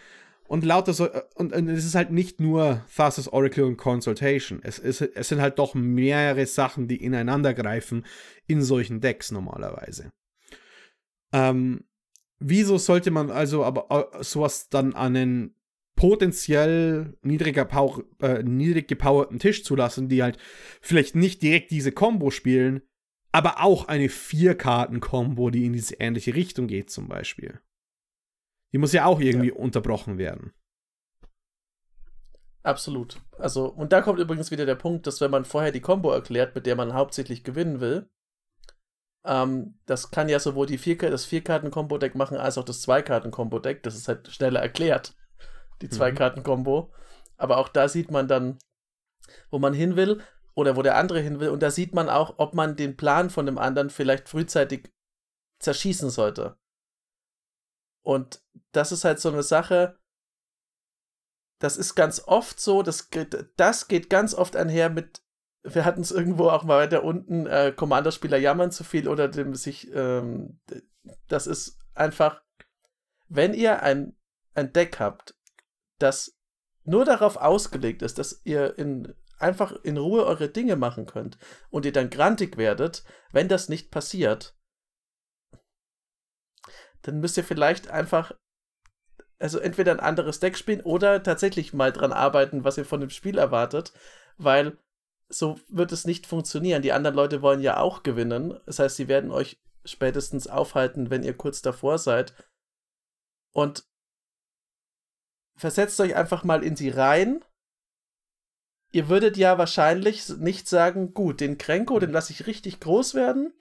Und lauter so, und, und es ist halt nicht nur Thassa's Oracle und Consultation. Es, ist, es sind halt doch mehrere Sachen, die ineinander greifen in solchen Decks normalerweise. Ähm, wieso sollte man also aber äh, sowas dann an einen potenziell niedriger Power, äh, niedrig gepowerten Tisch zulassen, die halt vielleicht nicht direkt diese Combo spielen, aber auch eine Vier-Karten-Kombo, die in diese ähnliche Richtung geht, zum Beispiel. Die muss ja auch irgendwie ja. unterbrochen werden. Absolut. Also, und da kommt übrigens wieder der Punkt, dass wenn man vorher die Combo erklärt, mit der man hauptsächlich gewinnen will, ähm, das kann ja sowohl die vier, das Vier-Karten-Kombo-Deck machen, als auch das Zwei-Karten-Kombo-Deck. Das ist halt schneller erklärt, die mhm. Zwei-Karten-Kombo. Aber auch da sieht man dann, wo man hin will oder wo der andere hin will. Und da sieht man auch, ob man den Plan von dem anderen vielleicht frühzeitig zerschießen sollte. Und das ist halt so eine Sache, das ist ganz oft so, das, das geht ganz oft einher mit, wir hatten es irgendwo auch mal weiter unten, äh, Commanderspieler jammern zu viel oder dem sich, ähm, das ist einfach, wenn ihr ein, ein Deck habt, das nur darauf ausgelegt ist, dass ihr in, einfach in Ruhe eure Dinge machen könnt und ihr dann grantig werdet, wenn das nicht passiert, dann müsst ihr vielleicht einfach also entweder ein anderes Deck spielen oder tatsächlich mal dran arbeiten, was ihr von dem Spiel erwartet, weil so wird es nicht funktionieren. Die anderen Leute wollen ja auch gewinnen. Das heißt, sie werden euch spätestens aufhalten, wenn ihr kurz davor seid. Und versetzt euch einfach mal in sie rein. Ihr würdet ja wahrscheinlich nicht sagen, gut, den Krenko, den lasse ich richtig groß werden.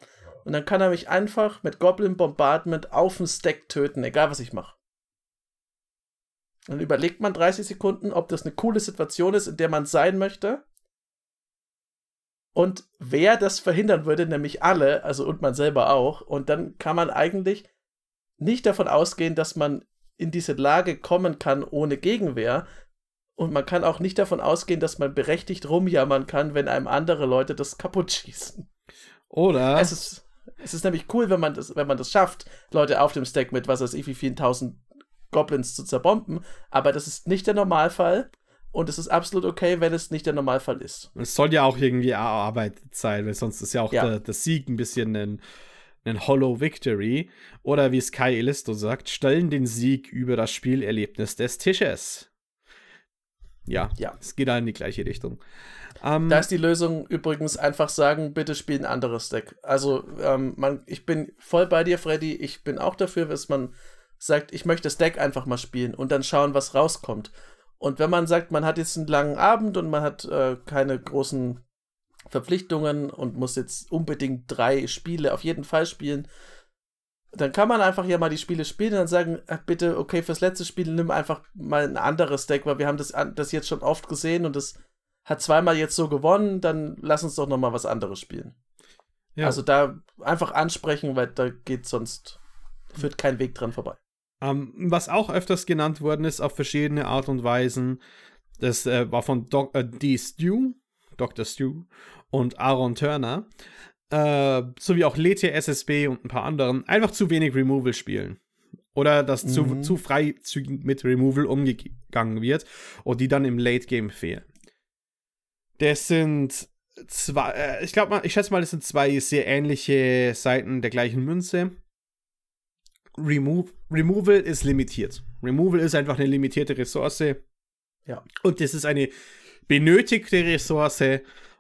Und dann kann er mich einfach mit Goblin Bombardment auf den Stack töten, egal was ich mache. Dann überlegt man 30 Sekunden, ob das eine coole Situation ist, in der man sein möchte. Und wer das verhindern würde, nämlich alle, also und man selber auch. Und dann kann man eigentlich nicht davon ausgehen, dass man in diese Lage kommen kann ohne Gegenwehr. Und man kann auch nicht davon ausgehen, dass man berechtigt rumjammern kann, wenn einem andere Leute das kaputt schießen. Oder? Es ist, es ist nämlich cool, wenn man das, wenn man das schafft, Leute auf dem Stack mit was weiß ich wie vielen tausend Goblins zu zerbomben, aber das ist nicht der Normalfall. Und es ist absolut okay, wenn es nicht der Normalfall ist. Es soll ja auch irgendwie erarbeitet sein, weil sonst ist ja auch ja. Der, der, Sieg ein bisschen ein, ein Hollow Victory. Oder wie Sky Elisto sagt, stellen den Sieg über das Spielerlebnis des Tisches. Ja, ja. es geht da in die gleiche Richtung. Ähm, da ist die Lösung übrigens einfach sagen, bitte spiel ein anderes Deck. Also, ähm, man, ich bin voll bei dir, Freddy. Ich bin auch dafür, dass man sagt, ich möchte das Deck einfach mal spielen und dann schauen, was rauskommt. Und wenn man sagt, man hat jetzt einen langen Abend und man hat äh, keine großen Verpflichtungen und muss jetzt unbedingt drei Spiele auf jeden Fall spielen, dann kann man einfach ja mal die Spiele spielen und dann sagen, ach, bitte, okay, fürs letzte Spiel nimm einfach mal ein anderes Deck, weil wir haben das, das jetzt schon oft gesehen und das hat zweimal jetzt so gewonnen, dann lass uns doch noch mal was anderes spielen. Ja. Also da einfach ansprechen, weil da geht sonst, führt kein Weg dran vorbei. Ähm, was auch öfters genannt worden ist auf verschiedene Art und Weisen, das äh, war von Doc, äh, D. Stew, Dr. Stew und Aaron Turner, äh, sowie auch Lete SSB und ein paar anderen, einfach zu wenig Removal spielen. Oder dass mhm. zu, zu freizügig mit Removal umgegangen wird und die dann im Late Game fehlen. Das sind zwei, äh, ich glaube mal, ich schätze mal, das sind zwei sehr ähnliche Seiten der gleichen Münze. Remove, Removal ist limitiert. Removal ist einfach eine limitierte Ressource. Ja. Und das ist eine benötigte Ressource.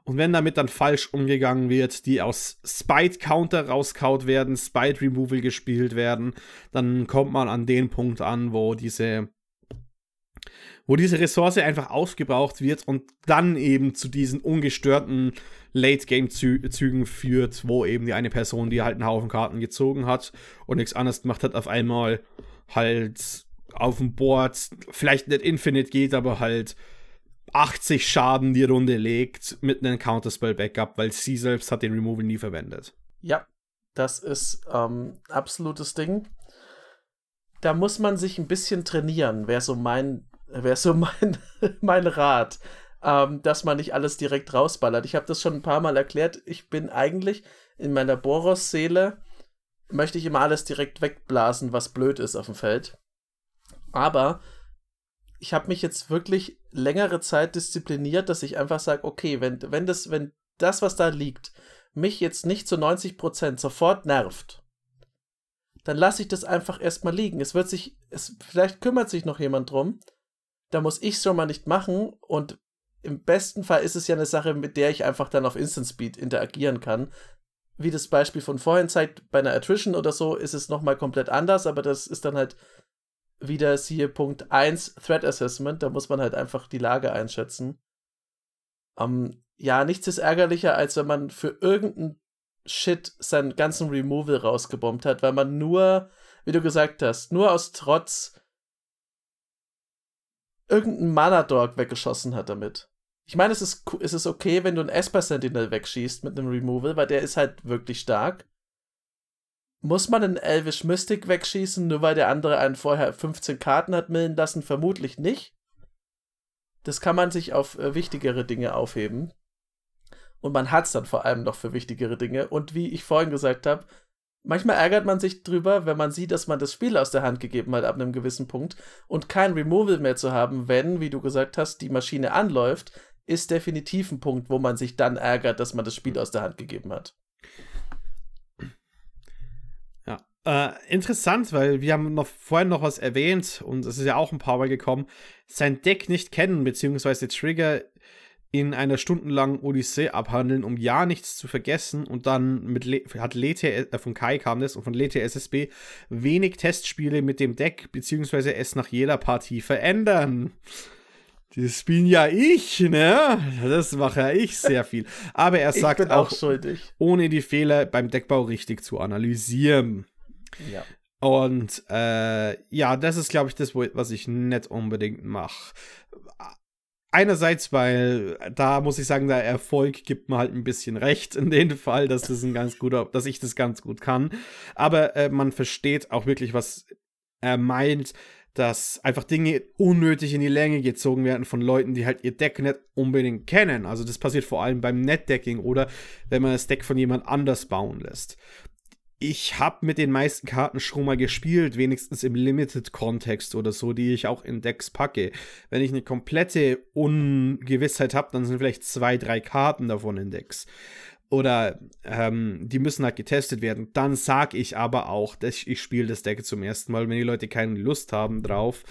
Und wenn damit dann falsch umgegangen wird, die aus Spite Counter rauskaut werden, Spite Removal gespielt werden, dann kommt man an den Punkt an, wo diese wo diese Ressource einfach aufgebraucht wird und dann eben zu diesen ungestörten Late-Game-Zügen führt, wo eben die eine Person, die halt einen Haufen Karten gezogen hat und nichts anderes gemacht hat, auf einmal halt auf dem Board vielleicht nicht Infinite geht, aber halt 80 Schaden die Runde legt mit einem Counterspell-Backup, weil sie selbst hat den Removal nie verwendet. Ja, das ist ähm, absolutes Ding. Da muss man sich ein bisschen trainieren, wäre so mein, wäre so mein, mein Rat ähm, dass man nicht alles direkt rausballert. Ich habe das schon ein paar Mal erklärt. Ich bin eigentlich in meiner Boros-Seele, möchte ich immer alles direkt wegblasen, was blöd ist auf dem Feld. Aber ich habe mich jetzt wirklich längere Zeit diszipliniert, dass ich einfach sage, okay, wenn, wenn, das, wenn das, was da liegt, mich jetzt nicht zu 90% sofort nervt, dann lasse ich das einfach erstmal liegen. Es wird sich, es, vielleicht kümmert sich noch jemand drum. Da muss ich es schon mal nicht machen. Und im besten Fall ist es ja eine Sache, mit der ich einfach dann auf Instant Speed interagieren kann. wie das Beispiel von vorhin zeigt, bei einer Attrition oder so ist es nochmal komplett anders, aber das ist dann halt wieder siehe Punkt 1 Threat Assessment, da muss man halt einfach die Lage einschätzen. Ähm, ja, nichts ist ärgerlicher, als wenn man für irgendeinen Shit seinen ganzen Removal rausgebombt hat, weil man nur, wie du gesagt hast, nur aus Trotz irgendeinen Mana-Dog weggeschossen hat damit. Ich meine, es ist, es ist okay, wenn du einen Esper Sentinel wegschießt mit einem Removal, weil der ist halt wirklich stark. Muss man einen Elvish Mystic wegschießen, nur weil der andere einen vorher 15 Karten hat millen lassen? Vermutlich nicht. Das kann man sich auf äh, wichtigere Dinge aufheben. Und man hat es dann vor allem noch für wichtigere Dinge. Und wie ich vorhin gesagt habe, Manchmal ärgert man sich drüber, wenn man sieht, dass man das Spiel aus der Hand gegeben hat ab einem gewissen Punkt und kein Removal mehr zu haben, wenn, wie du gesagt hast, die Maschine anläuft, ist definitiv ein Punkt, wo man sich dann ärgert, dass man das Spiel aus der Hand gegeben hat. Äh, interessant, weil wir haben noch vorhin noch was erwähnt und es ist ja auch ein paar Mal gekommen, sein Deck nicht kennen, beziehungsweise Trigger in einer stundenlangen Odyssee abhandeln, um ja nichts zu vergessen. Und dann mit Le hat Lete, äh, von Kai kam das und von Lete SSB wenig Testspiele mit dem Deck, beziehungsweise es nach jeder Partie verändern. Das bin ja ich, ne? Das mache ja ich sehr viel. Aber er sagt auch, auch ohne die Fehler beim Deckbau richtig zu analysieren. Ja. Und äh, ja, das ist, glaube ich, das, was ich nicht unbedingt mache einerseits, weil da muss ich sagen, der Erfolg gibt mir halt ein bisschen recht in dem Fall, dass das ein ganz guter, dass ich das ganz gut kann. Aber äh, man versteht auch wirklich, was er meint, dass einfach Dinge unnötig in die Länge gezogen werden von Leuten, die halt ihr Deck nicht unbedingt kennen. Also das passiert vor allem beim Netdecking oder wenn man das Deck von jemand anders bauen lässt ich habe mit den meisten Karten schon mal gespielt, wenigstens im Limited-Kontext oder so, die ich auch in Decks packe. Wenn ich eine komplette Ungewissheit habe, dann sind vielleicht zwei, drei Karten davon in Decks. Oder ähm, die müssen halt getestet werden. Dann sage ich aber auch, dass ich spiele das Deck zum ersten Mal. Wenn die Leute keine Lust haben drauf,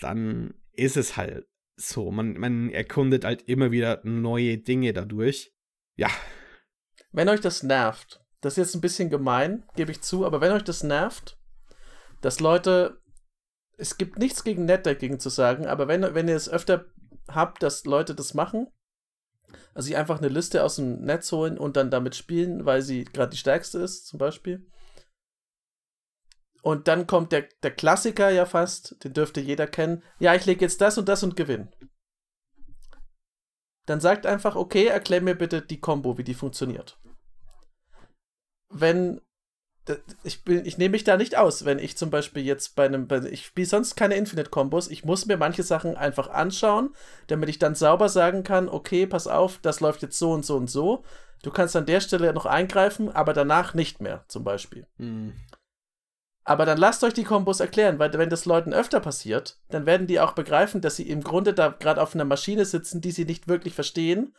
dann ist es halt so. Man, man erkundet halt immer wieder neue Dinge dadurch. Ja. Wenn euch das nervt, das ist jetzt ein bisschen gemein, gebe ich zu, aber wenn euch das nervt, dass Leute, es gibt nichts gegen Netdecking zu sagen, aber wenn, wenn ihr es öfter habt, dass Leute das machen, also sich einfach eine Liste aus dem Netz holen und dann damit spielen, weil sie gerade die stärkste ist, zum Beispiel. Und dann kommt der, der Klassiker ja fast, den dürfte jeder kennen. Ja, ich lege jetzt das und das und gewinne. Dann sagt einfach, okay, erklär mir bitte die Combo, wie die funktioniert wenn ich, bin, ich nehme mich da nicht aus, wenn ich zum Beispiel jetzt bei einem, ich spiele sonst keine Infinite-Kombos, ich muss mir manche Sachen einfach anschauen, damit ich dann sauber sagen kann, okay, pass auf, das läuft jetzt so und so und so. Du kannst an der Stelle noch eingreifen, aber danach nicht mehr, zum Beispiel. Hm. Aber dann lasst euch die Kombos erklären, weil wenn das Leuten öfter passiert, dann werden die auch begreifen, dass sie im Grunde da gerade auf einer Maschine sitzen, die sie nicht wirklich verstehen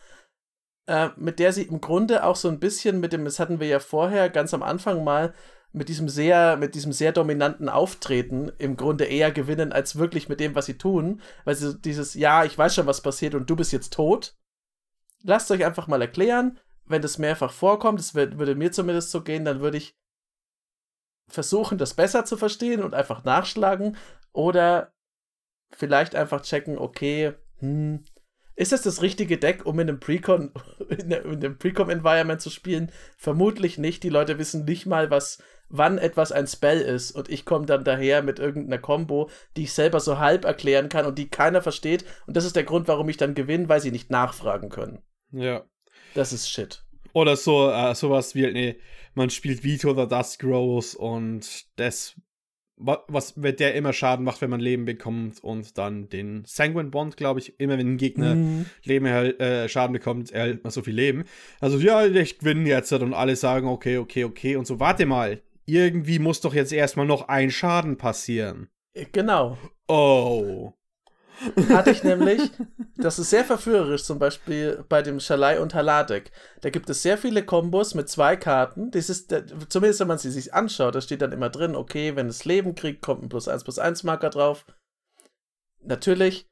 äh, mit der sie im Grunde auch so ein bisschen mit dem, das hatten wir ja vorher ganz am Anfang mal, mit diesem sehr, mit diesem sehr dominanten Auftreten im Grunde eher gewinnen, als wirklich mit dem, was sie tun. Weil sie dieses, ja, ich weiß schon, was passiert und du bist jetzt tot. Lasst euch einfach mal erklären, wenn das mehrfach vorkommt, das würde mir zumindest so gehen, dann würde ich versuchen, das besser zu verstehen und einfach nachschlagen oder vielleicht einfach checken, okay, hm, ist das das richtige Deck, um in einem Precon, in einem Precon-Environment zu spielen? Vermutlich nicht. Die Leute wissen nicht mal, was, wann etwas ein Spell ist. Und ich komme dann daher mit irgendeiner Combo, die ich selber so halb erklären kann und die keiner versteht. Und das ist der Grund, warum ich dann gewinne, weil sie nicht nachfragen können. Ja. Das ist Shit. Oder so, äh, sowas wie, nee, man spielt Vito the Dust Grows und das was der immer Schaden macht, wenn man Leben bekommt und dann den Sanguine Bond, glaube ich, immer wenn ein Gegner mhm. Leben äh, Schaden bekommt, erhält man so viel Leben. Also ja, ich gewinne jetzt und alle sagen okay, okay, okay und so warte mal, irgendwie muss doch jetzt erstmal noch ein Schaden passieren. Genau. Oh hatte ich nämlich, das ist sehr verführerisch, zum Beispiel bei dem Schalai und Haladek. Da gibt es sehr viele Kombos mit zwei Karten. Das ist, zumindest wenn man sie sich anschaut, da steht dann immer drin, okay, wenn es Leben kriegt, kommt ein plus 1 plus 1 Marker drauf. Natürlich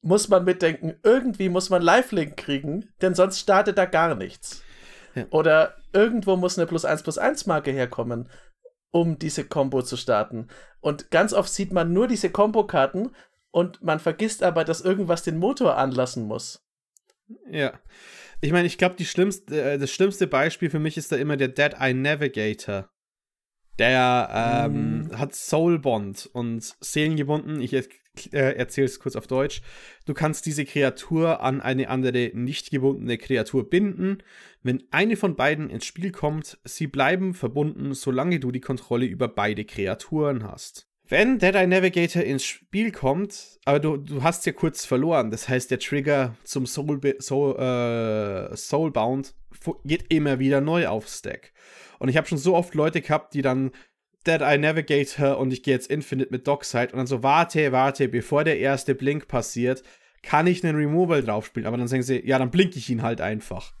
muss man mitdenken, irgendwie muss man Lifelink kriegen, denn sonst startet da gar nichts. Ja. Oder irgendwo muss eine plus 1 plus 1 Marke herkommen, um diese Combo zu starten. Und ganz oft sieht man nur diese Combo-Karten und man vergisst aber, dass irgendwas den Motor anlassen muss. Ja. Ich meine, ich glaube, schlimmste, äh, das schlimmste Beispiel für mich ist da immer der Dead Eye Navigator. Der ähm, mm. hat Soulbond und Seelengebunden. Ich äh, erzähle es kurz auf Deutsch. Du kannst diese Kreatur an eine andere nicht gebundene Kreatur binden. Wenn eine von beiden ins Spiel kommt, sie bleiben verbunden, solange du die Kontrolle über beide Kreaturen hast. Wenn Dead Eye Navigator ins Spiel kommt, aber du, du hast ja kurz verloren, das heißt, der Trigger zum Soul, Soul, äh, Soulbound geht immer wieder neu auf Stack. Und ich habe schon so oft Leute gehabt, die dann Dead Eye Navigator und ich gehe jetzt Infinite mit Dockside und dann so, warte, warte, bevor der erste Blink passiert, kann ich einen Removal draufspielen. Aber dann sagen sie, ja, dann blinke ich ihn halt einfach.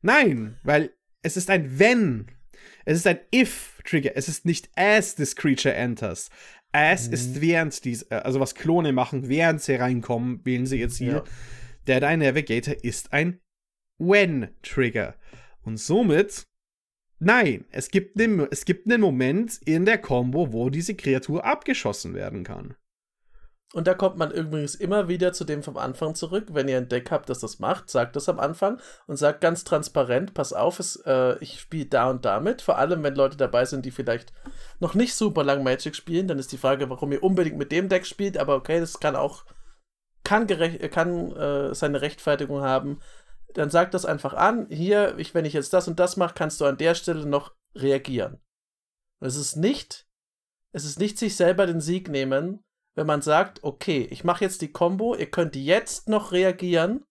Nein, weil es ist ein Wenn. Es ist ein If-Trigger. Es ist nicht as this creature enters. As mhm. ist während dies, äh, also was Klone machen, während sie reinkommen, wählen sie ihr Ziel. Ja. Der Dein Navigator ist ein When-Trigger. Und somit, nein, es gibt, einen, es gibt einen Moment in der Combo, wo diese Kreatur abgeschossen werden kann. Und da kommt man übrigens immer wieder zu dem vom Anfang zurück. Wenn ihr ein Deck habt, das das macht, sagt das am Anfang und sagt ganz transparent, pass auf, es, äh, ich spiele da und damit. Vor allem, wenn Leute dabei sind, die vielleicht noch nicht super lang Magic spielen, dann ist die Frage, warum ihr unbedingt mit dem Deck spielt. Aber okay, das kann auch, kann, kann äh, seine Rechtfertigung haben. Dann sagt das einfach an. Hier, ich, wenn ich jetzt das und das mache, kannst du an der Stelle noch reagieren. Und es ist nicht, es ist nicht sich selber den Sieg nehmen, wenn man sagt, okay, ich mache jetzt die Combo, ihr könnt jetzt noch reagieren,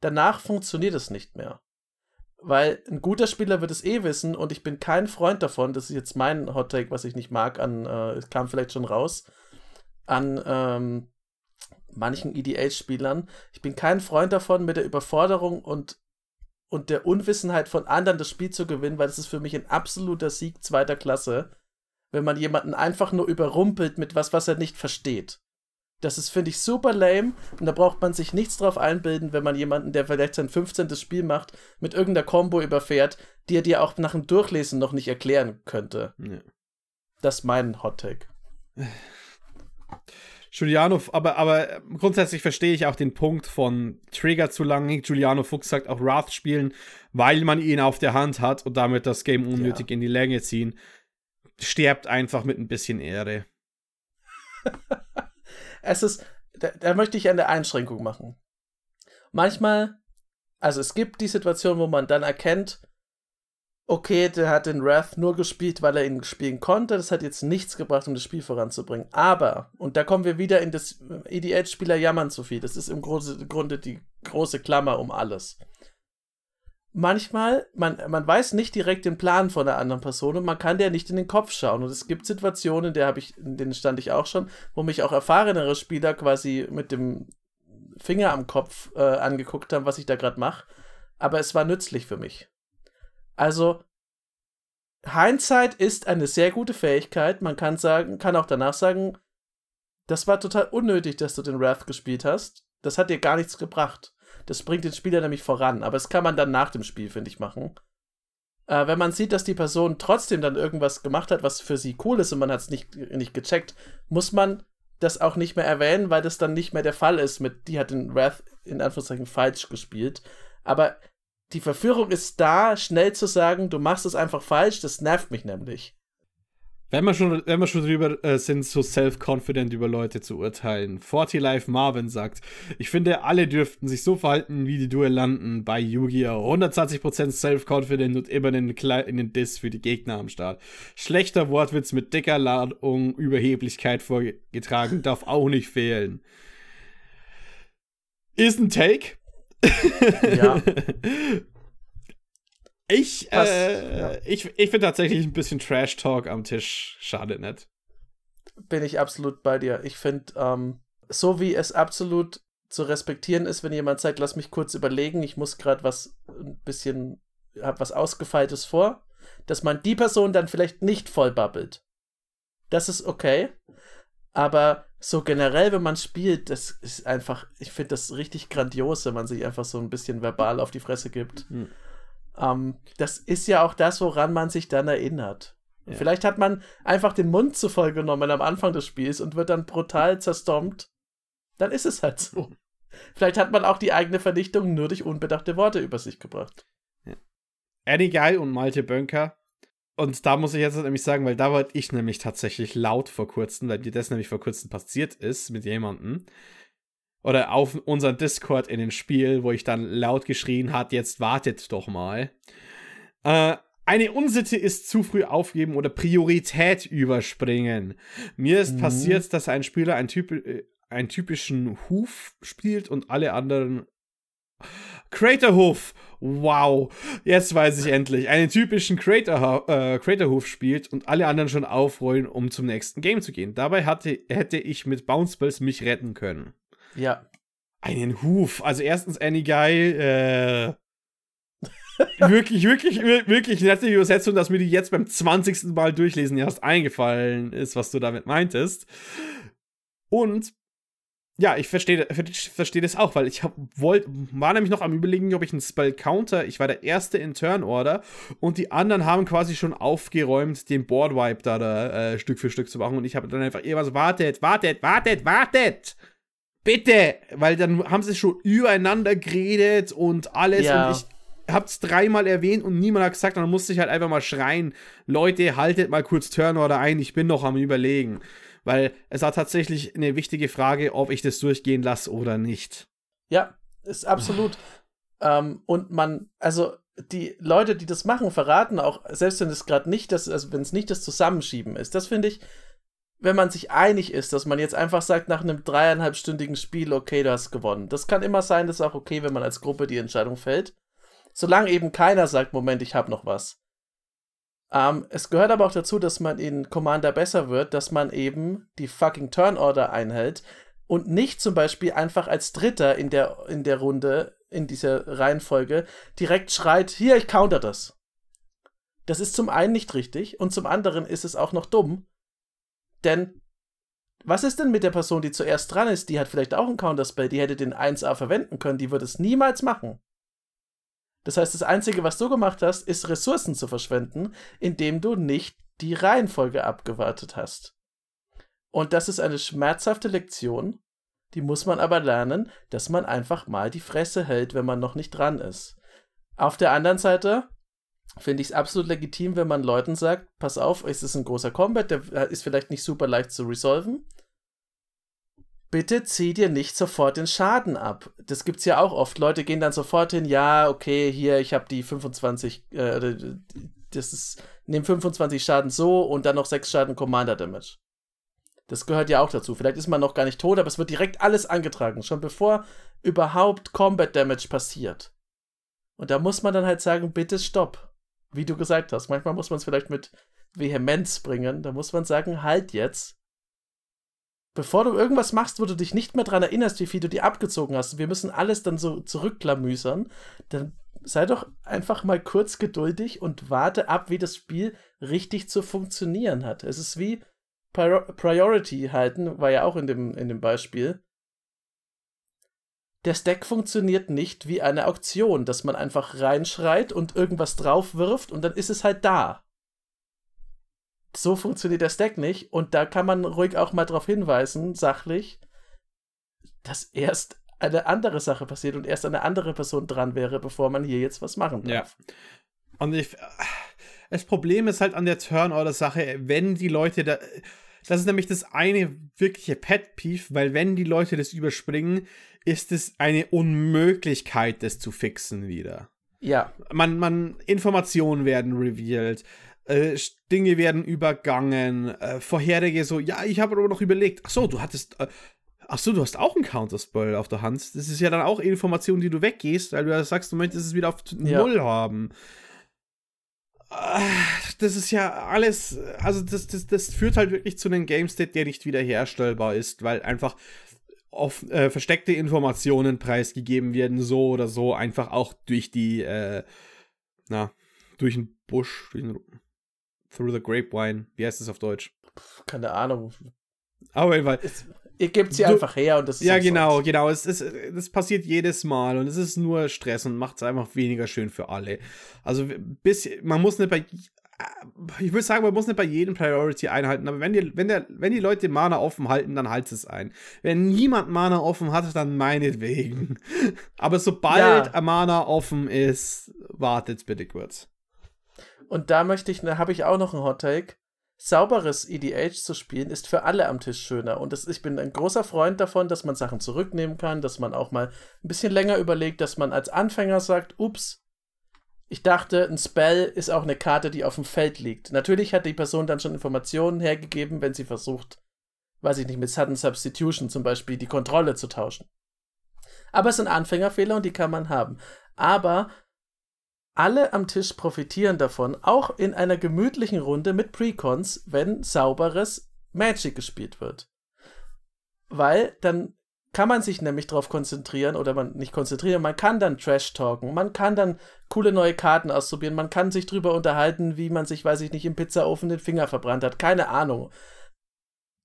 danach funktioniert es nicht mehr. Weil ein guter Spieler wird es eh wissen und ich bin kein Freund davon, das ist jetzt mein Hot Take, was ich nicht mag, an, äh, kam vielleicht schon raus, an ähm, manchen EDH-Spielern. Ich bin kein Freund davon, mit der Überforderung und, und der Unwissenheit von anderen das Spiel zu gewinnen, weil das ist für mich ein absoluter Sieg zweiter Klasse wenn man jemanden einfach nur überrumpelt mit was, was er nicht versteht. Das ist, finde ich, super lame und da braucht man sich nichts drauf einbilden, wenn man jemanden, der vielleicht sein 15. Spiel macht, mit irgendeiner Combo überfährt, die er dir auch nach dem Durchlesen noch nicht erklären könnte. Ja. Das ist mein Hot Take. Giuliano, aber, aber grundsätzlich verstehe ich auch den Punkt von Trigger zu lang. Giuliano Fuchs sagt auch Wrath spielen, weil man ihn auf der Hand hat und damit das Game unnötig ja. in die Länge ziehen sterbt einfach mit ein bisschen Ehre. es ist, da, da, möchte ich eine Einschränkung machen. Manchmal, also es gibt die Situation, wo man dann erkennt, okay, der hat den Wrath nur gespielt, weil er ihn spielen konnte. Das hat jetzt nichts gebracht, um das Spiel voranzubringen. Aber, und da kommen wir wieder in das EDH-Spieler jammern zu viel. Das ist im Grunde die große Klammer um alles manchmal, man, man weiß nicht direkt den Plan von der anderen Person und man kann der nicht in den Kopf schauen. Und es gibt Situationen, in der ich, in denen stand ich auch schon, wo mich auch erfahrenere Spieler quasi mit dem Finger am Kopf äh, angeguckt haben, was ich da gerade mache. Aber es war nützlich für mich. Also, Hindsight ist eine sehr gute Fähigkeit. Man kann sagen, kann auch danach sagen, das war total unnötig, dass du den Wrath gespielt hast. Das hat dir gar nichts gebracht. Das bringt den Spieler nämlich voran. Aber das kann man dann nach dem Spiel, finde ich, machen. Äh, wenn man sieht, dass die Person trotzdem dann irgendwas gemacht hat, was für sie cool ist und man hat es nicht, nicht gecheckt, muss man das auch nicht mehr erwähnen, weil das dann nicht mehr der Fall ist mit, die hat den Wrath in Anführungszeichen falsch gespielt. Aber die Verführung ist da, schnell zu sagen, du machst es einfach falsch, das nervt mich nämlich. Wenn wir schon, wenn wir schon drüber äh, sind, so self-confident über Leute zu urteilen. 40 Life Marvin sagt, ich finde, alle dürften sich so verhalten wie die Duellanten bei Yu-Gi-Oh! 120% self-confident und immer einen kleinen Diss für die Gegner am Start. Schlechter Wortwitz mit dicker Ladung Überheblichkeit vorgetragen darf auch nicht fehlen. Ist ein Take. Ja. Ich, Passt, äh, ja. ich, ich finde tatsächlich ein bisschen Trash-Talk am Tisch schade nicht. Bin ich absolut bei dir. Ich finde, ähm, so wie es absolut zu respektieren ist, wenn jemand sagt, lass mich kurz überlegen, ich muss gerade was ein bisschen, hab was Ausgefeiltes vor, dass man die Person dann vielleicht nicht voll babbelt. Das ist okay. Aber so generell, wenn man spielt, das ist einfach, ich finde das richtig grandios, wenn man sich einfach so ein bisschen verbal auf die Fresse gibt. Hm. Ähm, das ist ja auch das, woran man sich dann erinnert. Ja. Vielleicht hat man einfach den Mund zu voll genommen am Anfang des Spiels und wird dann brutal zerstompt. Dann ist es halt so. Vielleicht hat man auch die eigene Vernichtung nur durch unbedachte Worte über sich gebracht. Ja. Eddie Guy und Malte Bönker. Und da muss ich jetzt nämlich sagen, weil da war ich nämlich tatsächlich laut vor kurzem, weil dir das nämlich vor kurzem passiert ist mit jemandem. Oder auf unseren Discord in dem Spiel, wo ich dann laut geschrien hat, jetzt wartet doch mal. Äh, eine Unsitte ist zu früh aufgeben oder Priorität überspringen. Mir ist mhm. passiert, dass ein Spieler ein typ, äh, einen typischen Huf spielt und alle anderen. Craterhof! Wow, jetzt weiß ich endlich. Einen typischen Crater, äh, Craterhof spielt und alle anderen schon aufrollen, um zum nächsten Game zu gehen. Dabei hatte, hätte ich mit Bounce Balls mich retten können. Ja. Einen Huf. Also erstens Any Guy, äh, wirklich, wirklich, wirklich nette Übersetzung, dass mir die jetzt beim 20. Mal durchlesen erst eingefallen ist, was du damit meintest. Und ja, ich verstehe versteh das auch, weil ich hab, wollt, war nämlich noch am überlegen, ob ich einen Spell counter. Ich war der Erste in Turn Order und die anderen haben quasi schon aufgeräumt, den Board Wipe da, da äh, Stück für Stück zu machen und ich habe dann einfach irgendwas, wartet, wartet, wartet, wartet! Bitte! Weil dann haben sie schon übereinander geredet und alles ja. und ich hab's dreimal erwähnt und niemand hat gesagt dann musste ich halt einfach mal schreien, Leute, haltet mal kurz Turn Order ein, ich bin noch am überlegen weil es war tatsächlich eine wichtige Frage, ob ich das durchgehen lasse oder nicht. Ja, ist absolut. ähm, und man, also die Leute, die das machen, verraten auch, selbst wenn es gerade nicht das, also wenn es nicht das Zusammenschieben ist, das finde ich, wenn man sich einig ist, dass man jetzt einfach sagt, nach einem dreieinhalbstündigen Spiel, okay, du hast gewonnen. Das kann immer sein, das ist auch okay, wenn man als Gruppe die Entscheidung fällt. Solange eben keiner sagt, Moment, ich habe noch was. Ähm, es gehört aber auch dazu, dass man in Commander besser wird, dass man eben die fucking Turn Order einhält und nicht zum Beispiel einfach als Dritter in der, in der Runde, in dieser Reihenfolge, direkt schreit, hier, ich counter das. Das ist zum einen nicht richtig und zum anderen ist es auch noch dumm. Denn was ist denn mit der Person, die zuerst dran ist? Die hat vielleicht auch einen Counterspell, die hätte den 1A verwenden können, die würde es niemals machen. Das heißt, das Einzige, was du gemacht hast, ist Ressourcen zu verschwenden, indem du nicht die Reihenfolge abgewartet hast. Und das ist eine schmerzhafte Lektion, die muss man aber lernen, dass man einfach mal die Fresse hält, wenn man noch nicht dran ist. Auf der anderen Seite finde ich es absolut legitim, wenn man Leuten sagt, pass auf, es ist ein großer Combat, der ist vielleicht nicht super leicht zu resolven, bitte zieh dir nicht sofort den Schaden ab. Das gibt's ja auch oft. Leute gehen dann sofort hin, ja, okay, hier, ich habe die 25, äh, das ist, nehm 25 Schaden so und dann noch 6 Schaden Commander Damage. Das gehört ja auch dazu. Vielleicht ist man noch gar nicht tot, aber es wird direkt alles angetragen, schon bevor überhaupt Combat Damage passiert. Und da muss man dann halt sagen, bitte stopp. Wie du gesagt hast, manchmal muss man es vielleicht mit Vehemenz bringen. Da muss man sagen, halt jetzt bevor du irgendwas machst, wo du dich nicht mehr dran erinnerst, wie viel du dir abgezogen hast, wir müssen alles dann so zurückklamüsern, dann sei doch einfach mal kurz geduldig und warte ab, wie das Spiel richtig zu funktionieren hat. Es ist wie Priority halten, war ja auch in dem, in dem Beispiel. Der Stack funktioniert nicht wie eine Auktion, dass man einfach reinschreit und irgendwas drauf wirft und dann ist es halt da so funktioniert der Stack nicht. Und da kann man ruhig auch mal darauf hinweisen, sachlich, dass erst eine andere Sache passiert und erst eine andere Person dran wäre, bevor man hier jetzt was machen darf. Ja. Und ich, das Problem ist halt an der Turn-Order-Sache, wenn die Leute da. Das ist nämlich das eine wirkliche Pet-Peeve, weil wenn die Leute das überspringen, ist es eine Unmöglichkeit, das zu fixen wieder. Ja. Man, man, Informationen werden revealed äh, Dinge werden übergangen, äh, vorherige so, ja, ich habe aber noch überlegt, ach so, du hattest, äh, ach so, du hast auch einen Counterspell auf der Hand. Das ist ja dann auch Information, die du weggehst, weil du ja sagst, du möchtest es wieder auf ja. Null haben. Ah, das ist ja alles, also das, das, das führt halt wirklich zu einem Game State, der nicht wiederherstellbar ist, weil einfach auf, äh, versteckte Informationen preisgegeben werden, so oder so, einfach auch durch die, äh, na, durch den Busch, durch den Through the Grapevine. Wie heißt es auf Deutsch? Keine Ahnung. Aber jedenfalls. Ist, ihr gebt sie Du- einfach her und das ist Ja, umsonst. genau, genau. Es ist, das passiert jedes Mal und es ist nur Stress und macht es einfach weniger schön für alle. Also bis man muss nicht bei ich würde sagen, man muss nicht bei jedem Priority einhalten, aber wenn die, wenn der, wenn die Leute Mana offen halten, dann halt es ein. Wenn niemand Mana offen hat, dann meinetwegen. Aber sobald Ja. ein Mana offen ist, wartet bitte kurz. Und da möchte ich, da habe ich auch noch einen Hot Take. Sauberes EDH zu spielen ist für alle am Tisch schöner. Und das, ich bin ein großer Freund davon, dass man Sachen zurücknehmen kann, dass man auch mal ein bisschen länger überlegt, dass man als Anfänger sagt, ups, ich dachte, ein Spell ist auch eine Karte, die auf dem Feld liegt. Natürlich hat die Person dann schon Informationen hergegeben, wenn sie versucht, weiß ich nicht, mit Sudden Substitution zum Beispiel die Kontrolle zu tauschen. Aber es sind Anfängerfehler und die kann man haben. Aber alle am Tisch profitieren davon, auch in einer gemütlichen Runde mit Precons, wenn sauberes Magic gespielt wird. Weil dann kann man sich nämlich darauf konzentrieren oder man nicht konzentrieren, man kann dann Trash talken, man kann dann coole neue Karten ausprobieren, man kann sich drüber unterhalten, wie man sich, weiß ich nicht, im Pizzaofen den Finger verbrannt hat, keine Ahnung.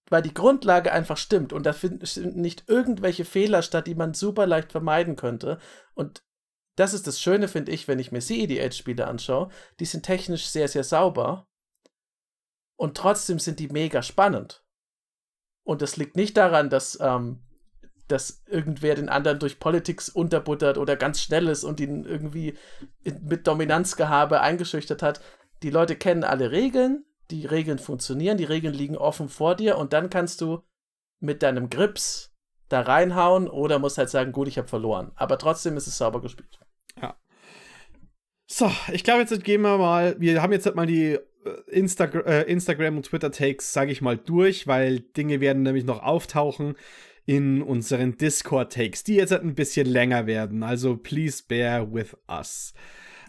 Weil die Grundlage einfach stimmt und da finden nicht irgendwelche Fehler statt, die man super leicht vermeiden könnte. Und das ist das Schöne, finde ich, wenn ich mir CEDH-Spiele anschaue. Die sind technisch sehr, sehr sauber. Und trotzdem sind die mega spannend. Und das liegt nicht daran, dass, ähm, dass irgendwer den anderen durch Politics unterbuttert oder ganz schnell ist und ihn irgendwie mit Dominanzgehabe eingeschüchtert hat. Die Leute kennen alle Regeln, die Regeln funktionieren, die Regeln liegen offen vor dir und dann kannst du mit deinem Grips da reinhauen oder musst halt sagen, gut, ich habe verloren. Aber trotzdem ist es sauber gespielt. So, ich glaube, jetzt gehen wir mal. Wir haben jetzt halt mal die äh, Instag äh, Instagram und Twitter-Takes, sage ich mal, durch, weil Dinge werden nämlich noch auftauchen in unseren Discord-Takes, die jetzt halt ein bisschen länger werden. Also, please bear with us.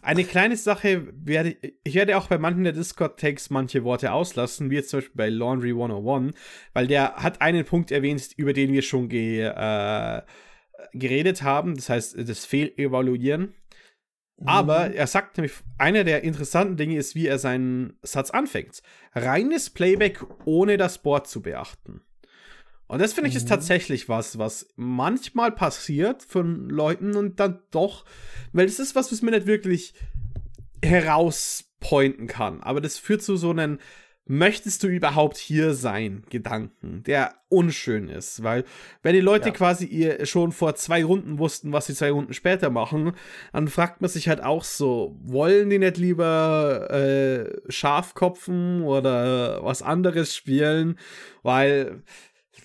Eine kleine Sache werde ich werde auch bei manchen der Discord-Takes manche Worte auslassen, wie jetzt zum Beispiel bei Laundry 101, weil der hat einen Punkt erwähnt, über den wir schon ge, äh, geredet haben, das heißt das Fehlevaluieren. Aber er sagt nämlich, einer der interessanten Dinge ist, wie er seinen Satz anfängt. Reines Playback ohne das Board zu beachten. Und das finde ich ist Mhm. tatsächlich was, was manchmal passiert von Leuten und dann doch, weil das ist was, was man nicht wirklich herauspointen kann. Aber das führt zu so einem Möchtest du überhaupt hier sein? Gedanken, der unschön ist, weil wenn die Leute Ja. quasi ihr schon vor zwei Runden wussten, was sie zwei Runden später machen, dann fragt man sich halt auch so, wollen die nicht lieber äh, Schafkopfen oder was anderes spielen? Weil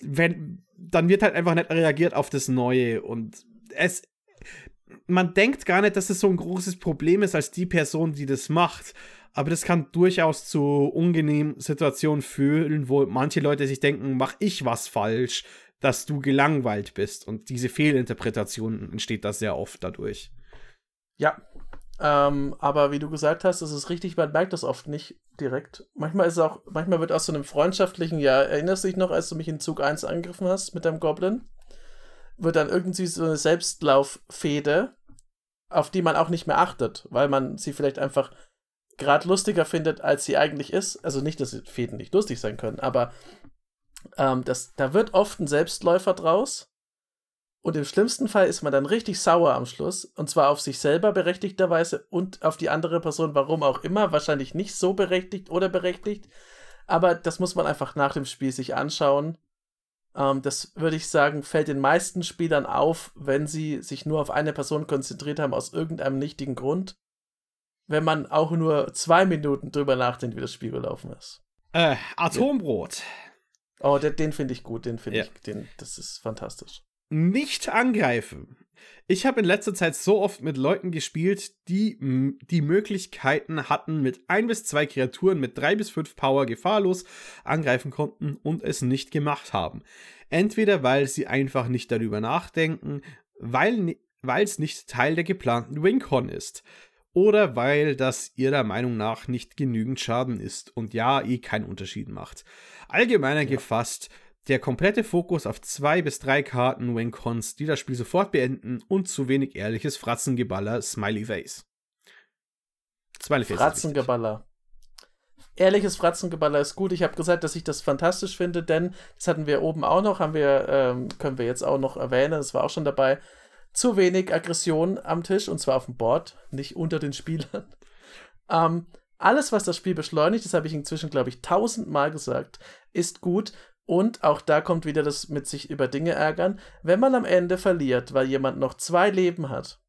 wenn, dann wird halt einfach nicht reagiert auf das Neue und es, man denkt gar nicht, dass es so ein großes Problem ist als die Person, die das macht. Aber das kann durchaus zu unangenehmen Situationen führen, wo manche Leute sich denken, mach ich was falsch, dass du gelangweilt bist. Und diese Fehlinterpretation entsteht da sehr oft dadurch. Ja. Ähm, aber wie du gesagt hast, es ist richtig, man merkt das oft nicht direkt. Manchmal ist es auch, manchmal wird aus so einem freundschaftlichen, ja, erinnerst du dich noch, als du mich in Zug 1 angegriffen hast mit deinem Goblin? Wird dann irgendwie so eine Selbstlauffehde, auf die man auch nicht mehr achtet, weil man sie vielleicht einfach gerade lustiger findet, als sie eigentlich ist. Also nicht, dass Fäden nicht lustig sein können, aber ähm, das, da wird oft ein Selbstläufer draus. Und im schlimmsten Fall ist man dann richtig sauer am Schluss. Und zwar auf sich selber berechtigterweise und auf die andere Person, warum auch immer. Wahrscheinlich nicht so berechtigt oder berechtigt. Aber das muss man einfach nach dem Spiel sich anschauen. Ähm, das würde ich sagen, fällt den meisten Spielern auf, wenn sie sich nur auf eine Person konzentriert haben, aus irgendeinem nichtigen Grund. Wenn man auch nur zwei Minuten drüber nachdenkt, wie das Spiel gelaufen ist. Äh, Atombrot. Oh, den, den finde ich gut, den finde Ja. ich, den, das ist fantastisch. Nicht angreifen. Ich habe in letzter Zeit so oft mit Leuten gespielt, die die Möglichkeiten hatten, mit ein bis zwei Kreaturen mit drei bis fünf Power gefahrlos angreifen konnten und es nicht gemacht haben. Entweder weil sie einfach nicht darüber nachdenken, weil es nicht Teil der geplanten WinCon ist. Oder weil das ihrer Meinung nach nicht genügend Schaden ist und ja eh keinen Unterschied macht. Allgemeiner gefasst, der komplette Fokus auf zwei bis drei Karten Wincons, die das Spiel sofort beenden und zu wenig ehrliches Fratzengeballer Smiley Face. Smiley Face. Fratzengeballer. ehrliches Fratzengeballer ist gut. Ich habe gesagt, dass ich das fantastisch finde, denn das hatten wir oben auch noch, haben wir, ähm, können wir jetzt auch noch erwähnen, das war auch schon dabei. Zu wenig Aggression am Tisch und zwar auf dem Board, nicht unter den Spielern. Ähm, alles, was das Spiel beschleunigt, das habe ich inzwischen, glaube ich, tausendmal gesagt, ist gut. Und auch da kommt wieder das mit sich über Dinge ärgern. Wenn man am Ende verliert, weil jemand noch zwei Leben hat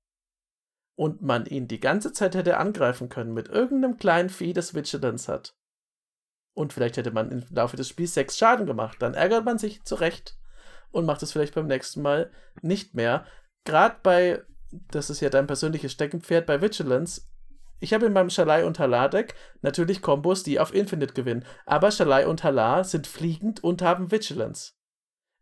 und man ihn die ganze Zeit hätte angreifen können mit irgendeinem kleinen Vieh, das Vigilance hat. Und vielleicht hätte man im Laufe des Spiels sechs Schaden gemacht. Dann ärgert man sich zurecht und macht es vielleicht beim nächsten Mal nicht mehr. Gerade bei, das ist ja dein persönliches Steckenpferd, bei Vigilance ich habe in meinem Shalai und Halar-Deck natürlich Kombos, die auf Infinite gewinnen. Aber Shalai und Halar sind fliegend und haben Vigilance.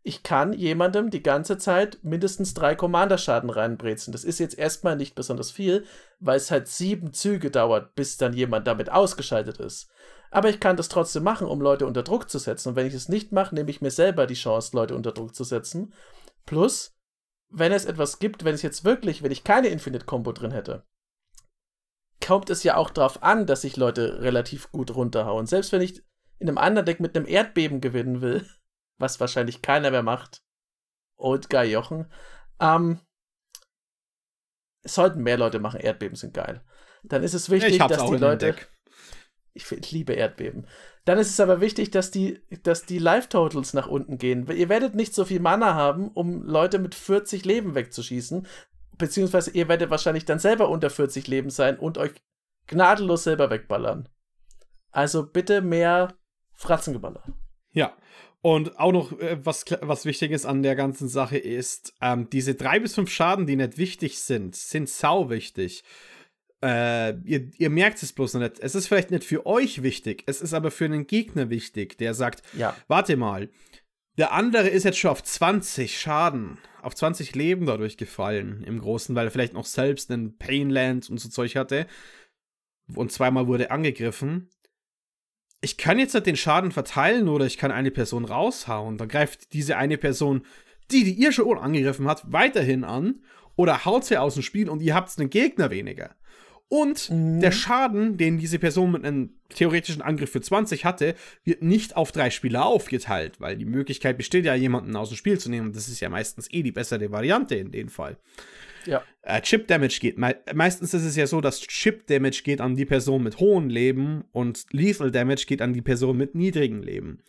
Ich kann jemandem die ganze Zeit mindestens drei Commander-Schaden reinbrezen. Das ist jetzt erstmal nicht besonders viel, weil es halt sieben Züge dauert, bis dann jemand damit ausgeschaltet ist. Aber ich kann das trotzdem machen, um Leute unter Druck zu setzen. Und wenn ich es nicht mache, nehme ich mir selber die Chance, Leute unter Druck zu setzen. Plus, wenn es etwas gibt, wenn es jetzt wirklich, wenn ich keine Infinite-Combo drin hätte, kommt es ja auch darauf an, dass ich Leute relativ gut runterhauen. Selbst wenn ich in einem anderen Deck mit einem Erdbeben gewinnen will, was wahrscheinlich keiner mehr macht. Old Guy Jochen. Ähm, es sollten mehr Leute machen. Erdbeben sind geil. Dann ist es wichtig, dass die Leute. Ich, ich, liebe Erdbeben. Dann ist es aber wichtig, dass die, dass die Life-Totals nach unten gehen. Ihr werdet nicht so viel Mana haben, um Leute mit 40 Leben wegzuschießen beziehungsweise ihr werdet wahrscheinlich dann selber unter 40 Leben sein und euch gnadenlos selber wegballern. Also bitte mehr Fratzengeballer. Ja. Und auch noch, äh, was, was wichtig ist an der ganzen Sache ist, ähm, diese drei bis fünf Schaden, die nicht wichtig sind, sind sau wichtig. Äh, ihr, ihr, merkt es bloß noch nicht. Es ist vielleicht nicht für euch wichtig, es ist aber für einen Gegner wichtig, der sagt, ja. warte mal, der andere ist jetzt schon auf 20 Schaden, auf 20 Leben dadurch gefallen im Großen, weil er vielleicht noch selbst einen Painland und so Zeug hatte. Und zweimal wurde angegriffen. Ich kann jetzt nicht den Schaden verteilen oder ich kann eine Person raushauen. Dann greift diese eine Person, die, die ihr schon angegriffen hat, weiterhin an oder haut sie aus dem Spiel und ihr habt einen Gegner weniger. Und mhm. der Schaden, den diese Person mit einem theoretischen Angriff für 20 hatte, wird nicht auf drei Spieler aufgeteilt, weil die Möglichkeit besteht ja, jemanden aus dem Spiel zu nehmen. Das ist ja meistens eh die bessere Variante in dem Fall. Ja. Äh, Chip Damage geht. Me meistens ist es ja so, dass Chip Damage geht an die Person mit hohem Leben und Lethal Damage geht an die Person mit niedrigem Leben.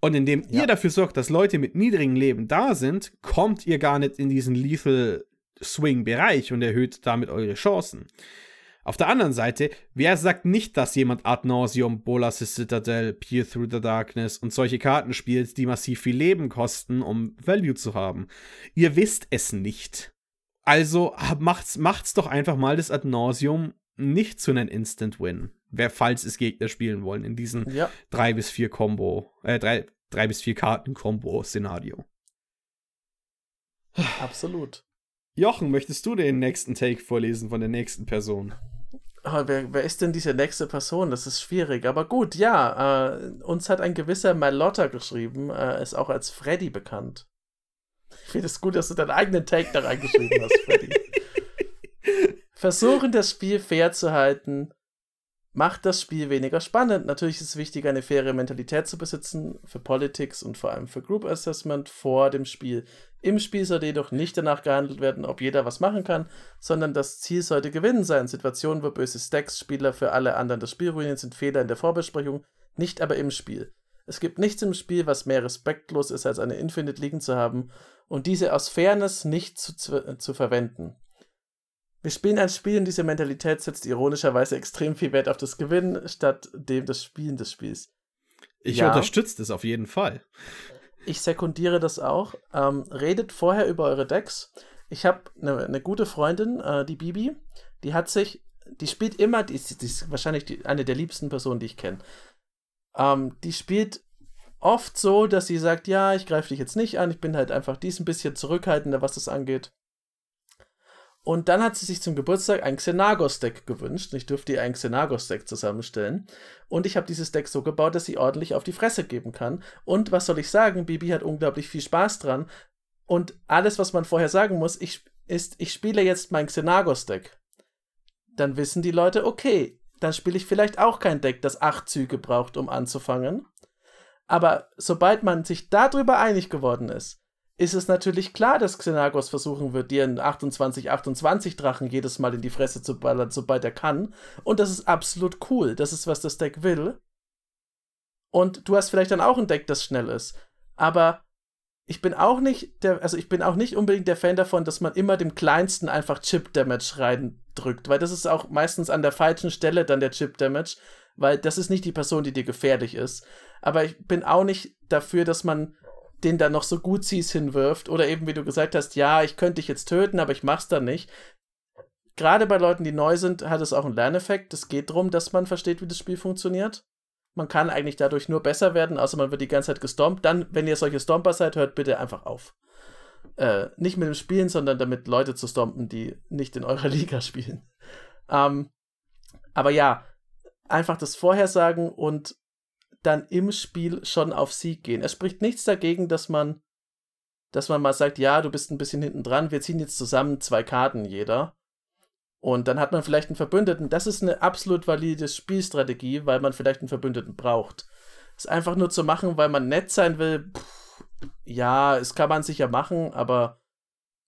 Und indem ja. ihr dafür sorgt, dass Leute mit niedrigem Leben da sind, kommt ihr gar nicht in diesen Lethal Swing-Bereich und erhöht damit eure Chancen. Auf der anderen Seite, wer sagt nicht, dass jemand Ad Nauseum, Bolas' Citadel, Peer Through the Darkness und solche Karten spielt, die massiv viel Leben kosten, um Value zu haben? Ihr wisst es nicht. Also macht's, macht's doch einfach mal das Ad Nauseum nicht zu einem Instant Win. Wer, falls es Gegner spielen wollen, in diesem ja. 3 bis 4 Combo, äh, 3, 3 bis 4 Karten Combo-Szenario. Absolut. Jochen, möchtest du den nächsten Take vorlesen von der nächsten Person? Aber wer, wer ist denn diese nächste Person? Das ist schwierig. Aber gut, ja. Äh, uns hat ein gewisser Malotta geschrieben, äh, ist auch als Freddy bekannt. Ich finde es gut, dass du deinen eigenen Take da reingeschrieben hast, Freddy. Versuchen, das Spiel fair zu halten, macht das Spiel weniger spannend. Natürlich ist es wichtig, eine faire Mentalität zu besitzen für Politics und vor allem für Group Assessment vor dem Spiel. Im Spiel sollte jedoch nicht danach gehandelt werden, ob jeder was machen kann, sondern das Ziel sollte gewinnen sein. Situationen, wo böse Stacks Spieler für alle anderen das Spiel ruinieren, sind Fehler in der Vorbesprechung, nicht aber im Spiel. Es gibt nichts im Spiel, was mehr respektlos ist, als eine Infinite liegen zu haben und diese aus Fairness nicht zu, zu, zu verwenden. Wir spielen ein Spiel und diese Mentalität setzt ironischerweise extrem viel Wert auf das Gewinnen statt dem des Spielen des Spiels. Ich ja, unterstütze das auf jeden Fall. Ich sekundiere das auch. Ähm, redet vorher über eure Decks. Ich habe eine ne gute Freundin, äh, die Bibi, die hat sich, die spielt immer, die ist, die ist wahrscheinlich die, eine der liebsten Personen, die ich kenne. Ähm, die spielt oft so, dass sie sagt, ja, ich greife dich jetzt nicht an, ich bin halt einfach dies ein bisschen zurückhaltender, was das angeht. Und dann hat sie sich zum Geburtstag ein Xenagos-Deck gewünscht. Ich durfte ihr ein Xenagos-Deck zusammenstellen. Und ich habe dieses Deck so gebaut, dass sie ordentlich auf die Fresse geben kann. Und was soll ich sagen? Bibi hat unglaublich viel Spaß dran. Und alles, was man vorher sagen muss, ich, ist, ich spiele jetzt mein Xenagos-Deck. Dann wissen die Leute, okay, dann spiele ich vielleicht auch kein Deck, das acht Züge braucht, um anzufangen. Aber sobald man sich darüber einig geworden ist, ist es natürlich klar, dass Xenagos versuchen wird, dir einen 28-28 Drachen jedes Mal in die Fresse zu ballern, sobald er kann. Und das ist absolut cool. Das ist, was das Deck will. Und du hast vielleicht dann auch ein Deck, das schnell ist. Aber ich bin auch nicht der, also ich bin auch nicht unbedingt der Fan davon, dass man immer dem kleinsten einfach Chip Damage reindrückt, weil das ist auch meistens an der falschen Stelle dann der Chip Damage, weil das ist nicht die Person, die dir gefährlich ist. Aber ich bin auch nicht dafür, dass man den dann noch so gut siehst hinwirft oder eben wie du gesagt hast, ja, ich könnte dich jetzt töten, aber ich mach's dann nicht. Gerade bei Leuten, die neu sind, hat es auch einen Lerneffekt. Es geht darum, dass man versteht, wie das Spiel funktioniert. Man kann eigentlich dadurch nur besser werden, außer man wird die ganze Zeit gestompt. Dann, wenn ihr solche Stomper seid, hört bitte einfach auf. Äh, nicht mit dem Spielen, sondern damit Leute zu stompen, die nicht in eurer Liga spielen. Ähm, aber ja, einfach das Vorhersagen und dann im Spiel schon auf Sieg gehen. Es spricht nichts dagegen, dass man, dass man mal sagt, ja, du bist ein bisschen hinten dran, wir ziehen jetzt zusammen zwei Karten jeder. Und dann hat man vielleicht einen Verbündeten. Das ist eine absolut valide Spielstrategie, weil man vielleicht einen Verbündeten braucht. Es einfach nur zu machen, weil man nett sein will, pff, ja, es kann man sicher machen, aber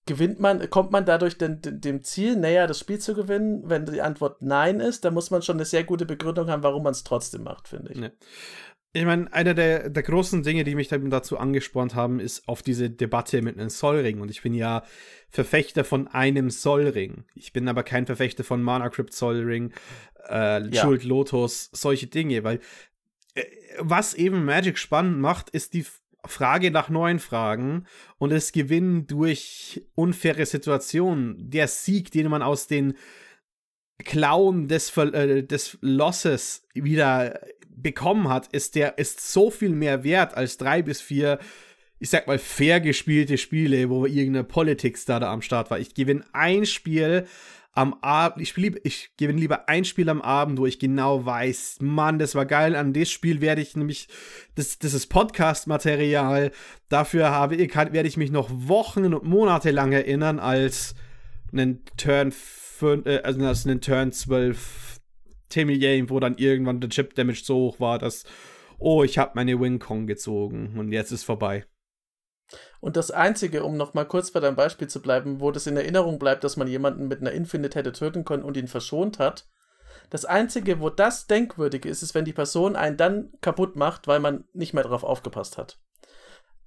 gewinnt man, kommt man dadurch denn, dem Ziel näher, das Spiel zu gewinnen? Wenn die Antwort Nein ist, dann muss man schon eine sehr gute Begründung haben, warum man es trotzdem macht, finde ich. Ja. Ich meine, einer der, der großen Dinge, die mich dazu angespornt haben, ist auf diese Debatte mit einem Sollring. Und ich bin ja Verfechter von einem Sollring. Ich bin aber kein Verfechter von Mana Crypt Sollring, äh, ja. Schuld Lotus, solche Dinge, weil äh, was eben Magic spannend macht, ist die Frage nach neuen Fragen und das Gewinnen durch unfaire Situationen. Der Sieg, den man aus den Klauen des, äh, des Losses wieder bekommen hat, ist der ist so viel mehr wert als drei bis vier, ich sag mal, fair gespielte Spiele, wo irgendeine Politics da, da am Start war. Ich gewinne ein Spiel am Abend, ich, spiele, ich gewinne lieber ein Spiel am Abend, wo ich genau weiß, Mann, das war geil, an das Spiel werde ich nämlich, das, das ist Podcast-Material, dafür habe, werde ich mich noch Wochen und Monate lang erinnern, als einen Turn 5, äh, also als einen Turn 12 Timmy Game, wo dann irgendwann der Chip Damage so hoch war, dass, oh, ich habe meine Wing Kong gezogen und jetzt ist vorbei. Und das Einzige, um noch mal kurz bei deinem Beispiel zu bleiben, wo das in Erinnerung bleibt, dass man jemanden mit einer Infinite hätte töten können und ihn verschont hat, das Einzige, wo das denkwürdig ist, ist, wenn die Person einen dann kaputt macht, weil man nicht mehr drauf aufgepasst hat.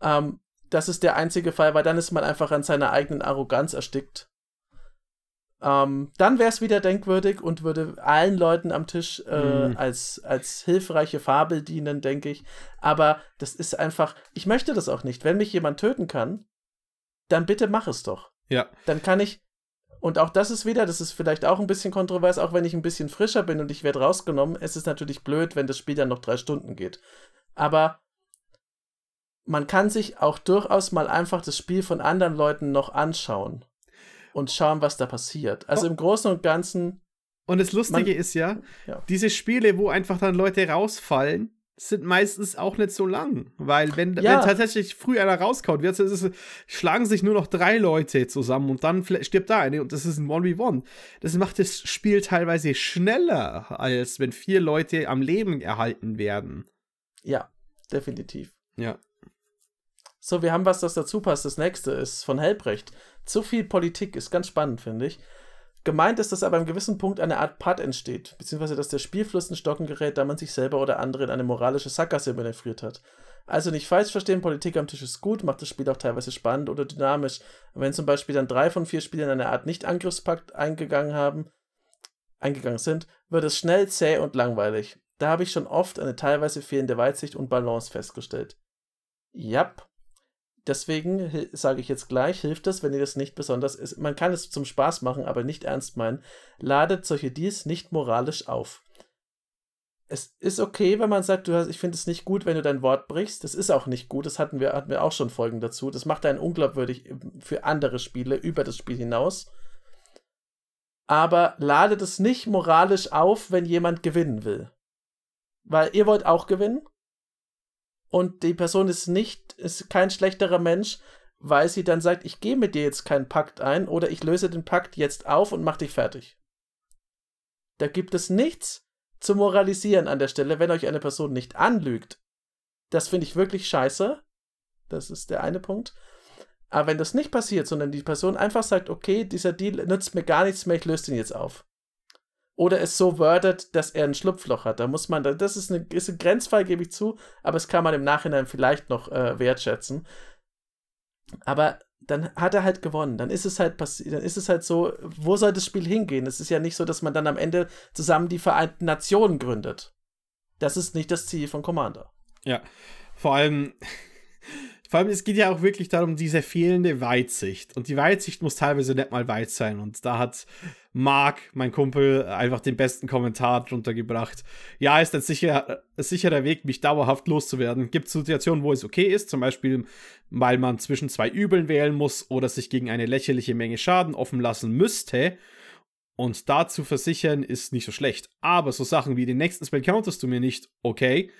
Ähm, das ist der einzige Fall, weil dann ist man einfach an seiner eigenen Arroganz erstickt ähm, dann wäre es wieder denkwürdig und würde allen Leuten am Tisch äh, mhm. als, als hilfreiche Fabel dienen, denke ich. Aber das ist einfach, ich möchte das auch nicht. Wenn mich jemand töten kann, dann bitte mach es doch. Ja. Dann kann ich, und auch das ist wieder, das ist vielleicht auch ein bisschen kontrovers, auch wenn ich ein bisschen frischer bin und ich werde rausgenommen. Es ist natürlich blöd, wenn das Spiel dann noch drei Stunden geht. Aber man kann sich auch durchaus mal einfach das Spiel von anderen Leuten noch anschauen und schauen, was da passiert. Also oh. im Großen und Ganzen. Und das Lustige man, ist ja, ja, diese Spiele, wo einfach dann Leute rausfallen, sind meistens auch nicht so lang. Weil wenn, ja. wenn tatsächlich früh einer rauskaut, wird, es, schlagen sich nur noch drei Leute zusammen und dann stirbt da eine und das ist ein 1v1. Das macht das Spiel teilweise schneller, als wenn vier Leute am Leben erhalten werden. Ja, definitiv. Ja. So, wir haben was, das dazu passt. Das nächste ist von Helbrecht. Zu viel Politik ist ganz spannend, finde ich. Gemeint ist, dass aber einem gewissen Punkt eine Art Putt entsteht, beziehungsweise dass der Spielfluss in Stocken gerät, da man sich selber oder andere in eine moralische Sackgasse manövriert hat. Also nicht falsch verstehen, Politik am Tisch ist gut, macht das Spiel auch teilweise spannend oder dynamisch. Wenn zum Beispiel dann drei von vier Spielern eine Art Nicht-Angriffspakt eingegangen haben, eingegangen sind, wird es schnell zäh und langweilig. Da habe ich schon oft eine teilweise fehlende Weitsicht und Balance festgestellt. Jap, Deswegen sage ich jetzt gleich, hilft es, wenn ihr das nicht besonders ist. Man kann es zum Spaß machen, aber nicht ernst meinen. Ladet solche Deals nicht moralisch auf. Es ist okay, wenn man sagt, du hast, ich finde es nicht gut, wenn du dein Wort brichst. Das ist auch nicht gut. Das hatten wir, hatten wir auch schon Folgen dazu. Das macht einen unglaubwürdig für andere Spiele über das Spiel hinaus. Aber ladet es nicht moralisch auf, wenn jemand gewinnen will. Weil ihr wollt auch gewinnen und die Person ist nicht, ist kein schlechterer Mensch, weil sie dann sagt, ich gehe mit dir jetzt keinen Pakt ein oder ich löse den Pakt jetzt auf und mach dich fertig. Da gibt es nichts, zu moralisieren an der Stelle, wenn euch eine Person nicht anlügt. Das finde ich wirklich scheiße. Das ist der eine Punkt. Aber wenn das nicht passiert, sondern die Person einfach sagt, okay, dieser Deal nützt mir gar nichts mehr, ich löse den jetzt auf. Oder es so wordet, dass er ein Schlupfloch hat. Da muss man, das ist, eine, ist ein Grenzfall, gebe ich zu, aber es kann man im Nachhinein vielleicht noch äh, wertschätzen. Aber dann hat er halt gewonnen. Dann ist es halt passiert, dann ist es halt so, wo soll das Spiel hingehen? Es ist ja nicht so, dass man dann am Ende zusammen die Vereinten Nationen gründet. Das ist nicht das Ziel von Commander. Ja, vor allem, vor allem, es geht ja auch wirklich darum, diese fehlende Weitsicht. Und die Weitsicht muss teilweise nicht mal weit sein. Und da hat Marc, mein Kumpel, einfach den besten Kommentar drunter gebracht. Ja, ist ein sicher, sicherer Weg, mich dauerhaft loszuwerden. Gibt Situationen, wo es okay ist, zum Beispiel, weil man zwischen zwei Übeln wählen muss oder sich gegen eine lächerliche Menge Schaden offen lassen müsste. Und dazu versichern ist nicht so schlecht. Aber so Sachen wie den nächsten Spell counterst du mir nicht, okay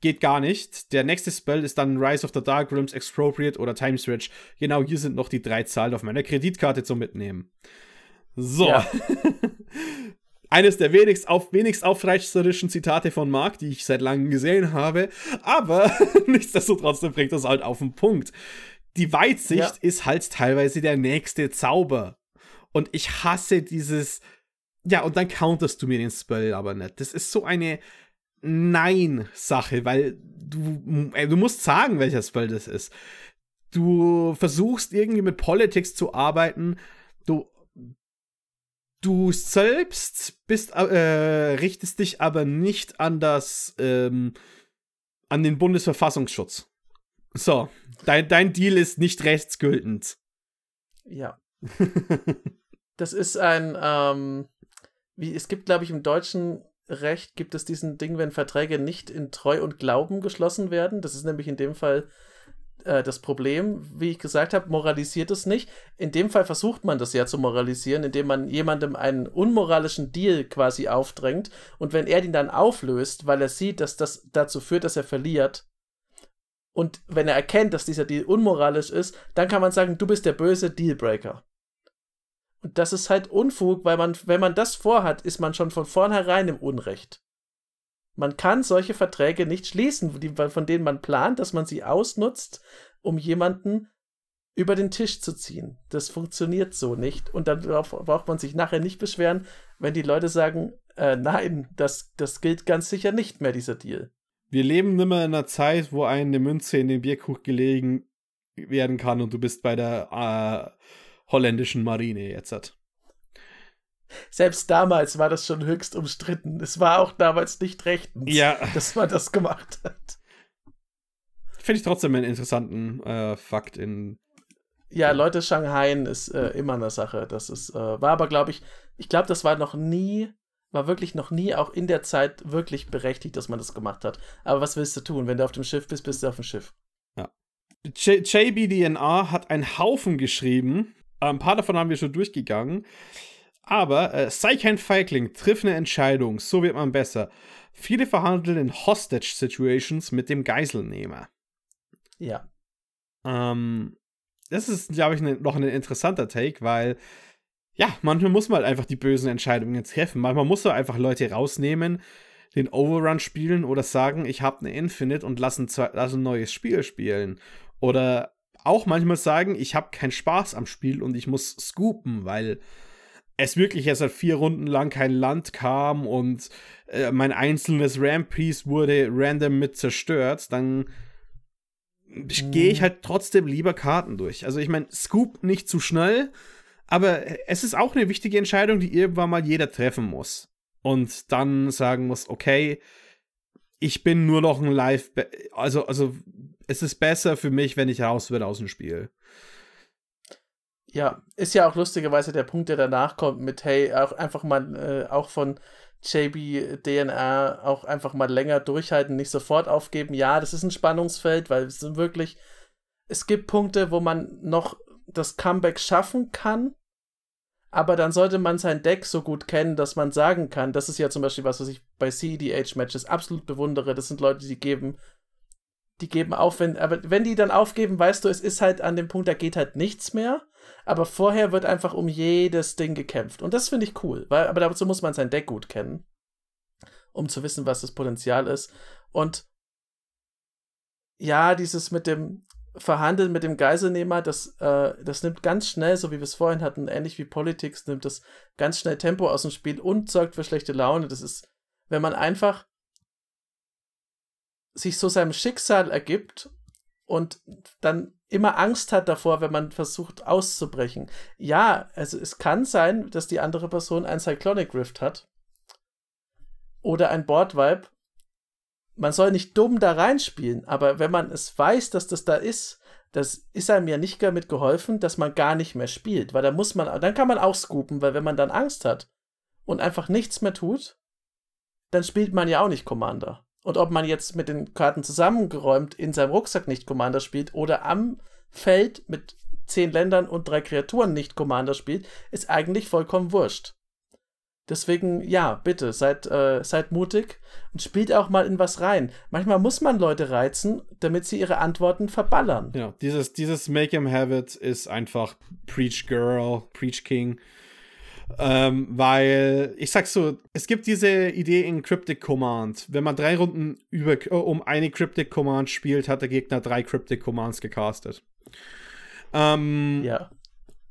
geht gar nicht. Der nächste Spell ist dann Rise of the Dark Realms Expropriate oder Time Stretch. Genau hier sind noch die drei Zahlen auf meiner Kreditkarte zum Mitnehmen. So. Ja. Eines der wenigst, auf, wenigst aufreißerischen Zitate von Mark, die ich seit langem gesehen habe. Aber nichtsdestotrotz bringt das halt auf den Punkt. Die Weitsicht ja. ist halt teilweise der nächste Zauber. Und ich hasse dieses. Ja, und dann counterst du mir den Spell aber nicht. Das ist so eine Nein-Sache, weil du, du musst sagen, welcher Spell das ist. Du versuchst irgendwie mit Politics zu arbeiten. Du, du selbst bist, äh, richtest dich aber nicht an das, ähm, an den Bundesverfassungsschutz. So, dein, dein Deal ist nicht rechtsgültend. Ja. das ist ein, ähm, wie, es gibt, glaube ich, im Deutschen Recht gibt es diesen Ding, wenn Verträge nicht in Treu und Glauben geschlossen werden. Das ist nämlich in dem Fall äh, das Problem. Wie ich gesagt habe, moralisiert es nicht. In dem Fall versucht man das ja zu moralisieren, indem man jemandem einen unmoralischen Deal quasi aufdrängt. Und wenn er den dann auflöst, weil er sieht, dass das dazu führt, dass er verliert, und wenn er erkennt, dass dieser Deal unmoralisch ist, dann kann man sagen, du bist der böse Dealbreaker. Und das ist halt Unfug, weil man, wenn man das vorhat, ist man schon von vornherein im Unrecht. Man kann solche Verträge nicht schließen, die, von denen man plant, dass man sie ausnutzt, um jemanden über den Tisch zu ziehen. Das funktioniert so nicht. Und dann braucht man sich nachher nicht beschweren, wenn die Leute sagen, äh, nein, das, das gilt ganz sicher nicht mehr, dieser Deal. Wir leben nimmer in einer Zeit, wo eine Münze in den Bierkuch gelegen werden kann und du bist bei der äh, holländischen Marine jetzt. Selbst damals war das schon höchst umstritten. Es war auch damals nicht rechtens, ja. dass man das gemacht hat. Finde ich trotzdem einen interessanten äh, Fakt in. Ja, Leute, Shanghai ist äh, immer eine Sache. Das ist, äh, war aber, glaube ich, ich glaube, das war noch nie, war wirklich noch nie auch in der Zeit wirklich berechtigt, dass man das gemacht hat. Aber was willst du tun? Wenn du auf dem Schiff bist, bist du auf dem Schiff. Ja. JBDNR hat einen Haufen geschrieben ein paar davon haben wir schon durchgegangen. Aber äh, sei kein Feigling, triff eine Entscheidung, so wird man besser. Viele verhandeln in Hostage-Situations mit dem Geiselnehmer. Ja. Ähm, das ist, glaube ich, ne, noch ein interessanter Take, weil, ja, manchmal muss man halt einfach die bösen Entscheidungen treffen. Manchmal muss man einfach Leute rausnehmen, den Overrun spielen oder sagen, ich habe eine Infinite und lass ein, lass ein neues Spiel spielen. Oder auch manchmal sagen, ich habe keinen Spaß am Spiel und ich muss scoopen, weil es wirklich erst seit vier Runden lang kein Land kam und äh, mein einzelnes Rampiece wurde random mit zerstört, dann mhm. gehe ich halt trotzdem lieber Karten durch. Also ich meine, Scoop nicht zu schnell, aber es ist auch eine wichtige Entscheidung, die irgendwann mal jeder treffen muss. Und dann sagen muss, okay, ich bin nur noch ein Live, also, also es ist besser für mich, wenn ich raus werde aus dem Spiel. Ja, ist ja auch lustigerweise der Punkt, der danach kommt mit, hey, auch einfach mal, äh, auch von JB DNA auch einfach mal länger durchhalten, nicht sofort aufgeben. Ja, das ist ein Spannungsfeld, weil es sind wirklich, es gibt Punkte, wo man noch das Comeback schaffen kann, aber dann sollte man sein Deck so gut kennen, dass man sagen kann, das ist ja zum Beispiel was, was ich bei CDH-Matches absolut bewundere. Das sind Leute, die geben die geben auf, wenn, aber wenn die dann aufgeben, weißt du, es ist halt an dem Punkt, da geht halt nichts mehr. Aber vorher wird einfach um jedes Ding gekämpft. Und das finde ich cool, weil, aber dazu muss man sein Deck gut kennen. um zu wissen, was das Potenzial ist. Und ja, dieses mit dem Verhandeln mit dem Geiselnehmer, das, äh, das nimmt ganz schnell, so wie wir es vorhin hatten, ähnlich wie Politics, nimmt das ganz schnell Tempo aus dem Spiel und sorgt für schlechte Laune. Das ist, wenn man einfach sich so seinem Schicksal ergibt und dann immer Angst hat davor, wenn man versucht auszubrechen. Ja, also es kann sein, dass die andere Person ein Cyclonic Rift hat oder ein Board Vibe. Man soll nicht dumm da reinspielen, aber wenn man es weiß, dass das da ist, das ist einem ja nicht damit geholfen, dass man gar nicht mehr spielt, weil da muss man, dann kann man auch scoopen, weil wenn man dann Angst hat und einfach nichts mehr tut, dann spielt man ja auch nicht Commander. Und ob man jetzt mit den Karten zusammengeräumt in seinem Rucksack nicht Commander spielt oder am Feld mit zehn Ländern und drei Kreaturen nicht Commander spielt, ist eigentlich vollkommen wurscht. Deswegen, ja, bitte, seid, äh, seid mutig und spielt auch mal in was rein. Manchmal muss man Leute reizen, damit sie ihre Antworten verballern. Ja, dieses, dieses Make Him Have It ist einfach Preach Girl, Preach King. Ähm, weil, ich sag so, es gibt diese Idee in Cryptic Command. Wenn man drei Runden über, äh, um eine Cryptic Command spielt, hat der Gegner drei Cryptic Commands gecastet. Ähm, ja.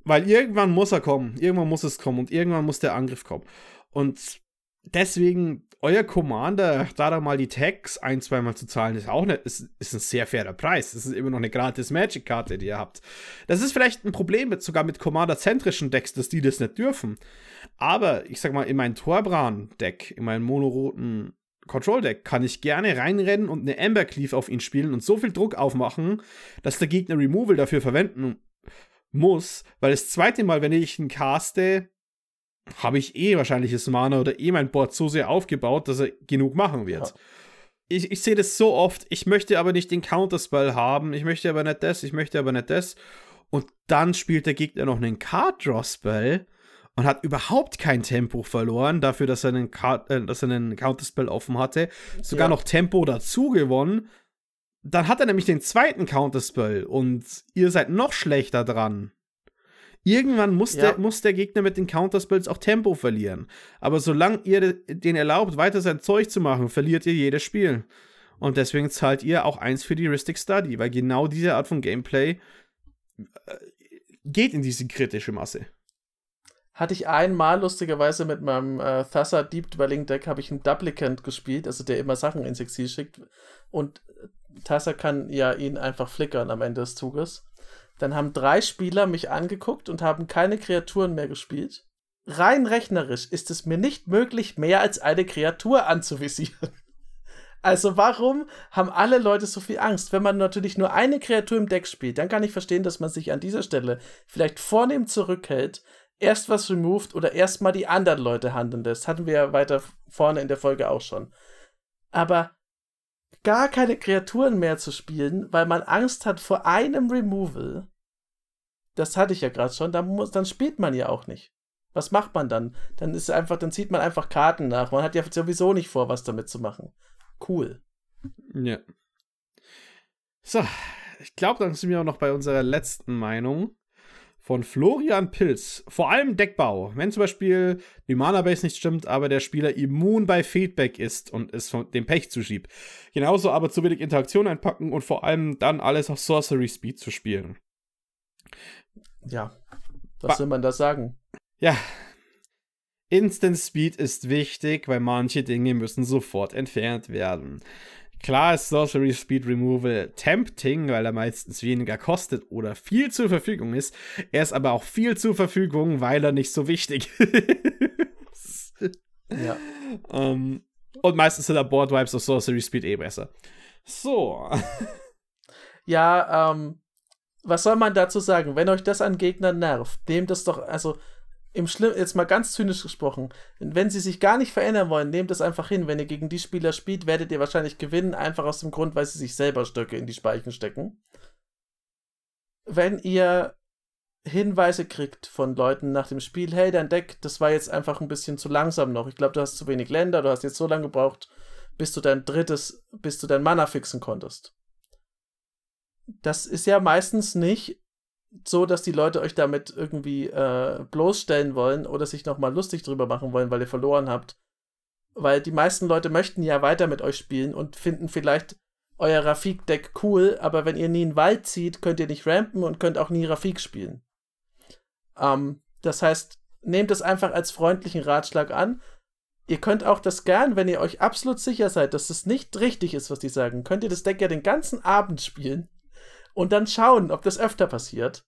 Weil irgendwann muss er kommen, irgendwann muss es kommen und irgendwann muss der Angriff kommen. Und deswegen, euer Commander, da da mal die Tags ein, zweimal zu zahlen, ist auch nicht, ist, ist ein sehr fairer Preis. Das ist immer noch eine gratis Magic-Karte, die ihr habt. Das ist vielleicht ein Problem mit, sogar mit Commander-zentrischen Decks, dass die das nicht dürfen. Aber ich sag mal, in mein Torbran-Deck, in meinem monoroten Control-Deck kann ich gerne reinrennen und eine Amber Cleave auf ihn spielen und so viel Druck aufmachen, dass der Gegner Removal dafür verwenden muss, weil das zweite Mal, wenn ich ihn caste, habe ich eh wahrscheinliches Mana oder eh mein Board so sehr aufgebaut, dass er genug machen wird. Ja. Ich, ich sehe das so oft, ich möchte aber nicht den Counterspell haben, ich möchte aber nicht das, ich möchte aber nicht das. Und dann spielt der Gegner noch einen Card-Draw-Spell und hat überhaupt kein Tempo verloren, dafür, dass er einen, Card, äh, dass er einen Counterspell offen hatte. Sogar ja. noch Tempo dazu gewonnen. Dann hat er nämlich den zweiten Counterspell und ihr seid noch schlechter dran. Irgendwann muss, ja. der, muss der Gegner mit den Counterspells auch Tempo verlieren. Aber solange ihr den erlaubt, weiter sein Zeug zu machen, verliert ihr jedes Spiel. Und deswegen zahlt ihr auch eins für die Ristic Study, weil genau diese Art von Gameplay äh, geht in diese kritische Masse. Hatte ich einmal lustigerweise mit meinem äh, Thassa Deep Dwelling Deck habe ich einen Duplicant gespielt, also der immer Sachen ins Exil schickt. Und Thassa kann ja ihn einfach flickern am Ende des Zuges. Dann haben drei Spieler mich angeguckt und haben keine Kreaturen mehr gespielt. Rein rechnerisch ist es mir nicht möglich, mehr als eine Kreatur anzuvisieren. Also warum haben alle Leute so viel Angst? Wenn man natürlich nur eine Kreatur im Deck spielt, dann kann ich verstehen, dass man sich an dieser Stelle vielleicht vornehm zurückhält, erst was removed oder erstmal die anderen Leute handeln lässt. Hatten wir ja weiter vorne in der Folge auch schon. Aber gar keine Kreaturen mehr zu spielen, weil man Angst hat vor einem Removal, das hatte ich ja gerade schon, dann, muss, dann spielt man ja auch nicht. Was macht man dann? Dann ist einfach, dann zieht man einfach Karten nach. Man hat ja sowieso nicht vor, was damit zu machen. Cool. Ja. So, ich glaube, dann sind wir auch noch bei unserer letzten Meinung von Florian Pilz. Vor allem Deckbau. Wenn zum Beispiel die Mana-Base nicht stimmt, aber der Spieler immun bei Feedback ist und es von dem Pech zuschiebt. Genauso aber zu wenig Interaktion einpacken und vor allem dann alles auf Sorcery Speed zu spielen. Ja, was ba soll man da sagen? Ja. Instant Speed ist wichtig, weil manche Dinge müssen sofort entfernt werden. Klar ist Sorcery Speed Removal tempting, weil er meistens weniger kostet oder viel zur Verfügung ist. Er ist aber auch viel zur Verfügung, weil er nicht so wichtig ist. ja. Um, ähm, und meistens sind da Board Wipes auf Sorcery Speed eh besser. So. ja, ähm, was soll man dazu sagen? Wenn euch das an Gegnern nervt, nehmt das doch, also im Schlimm, jetzt mal ganz zynisch gesprochen, wenn sie sich gar nicht verändern wollen, nehmt es einfach hin. Wenn ihr gegen die Spieler spielt, werdet ihr wahrscheinlich gewinnen, einfach aus dem Grund, weil sie sich selber Stöcke in die Speichen stecken. Wenn ihr Hinweise kriegt von Leuten nach dem Spiel, hey, dein Deck, das war jetzt einfach ein bisschen zu langsam noch. Ich glaube, du hast zu wenig Länder, du hast jetzt so lange gebraucht, bis du dein drittes, bis du dein Mana fixen konntest. Das ist ja meistens nicht so, dass die Leute euch damit irgendwie äh, bloßstellen wollen oder sich nochmal lustig drüber machen wollen, weil ihr verloren habt. weil die meisten Leute möchten ja weiter mit euch spielen und finden vielleicht euer Rafik-Deck cool, aber wenn ihr nie in den Wald zieht, könnt ihr nicht rampen und könnt auch nie Rafik spielen. Ähm, das heißt, nehmt es einfach als freundlichen Ratschlag an. Ihr könnt auch das gern, wenn ihr euch absolut sicher seid, dass es nicht richtig ist, was die sagen, könnt ihr das Deck ja den ganzen Abend spielen und dann schauen, ob das öfter passiert.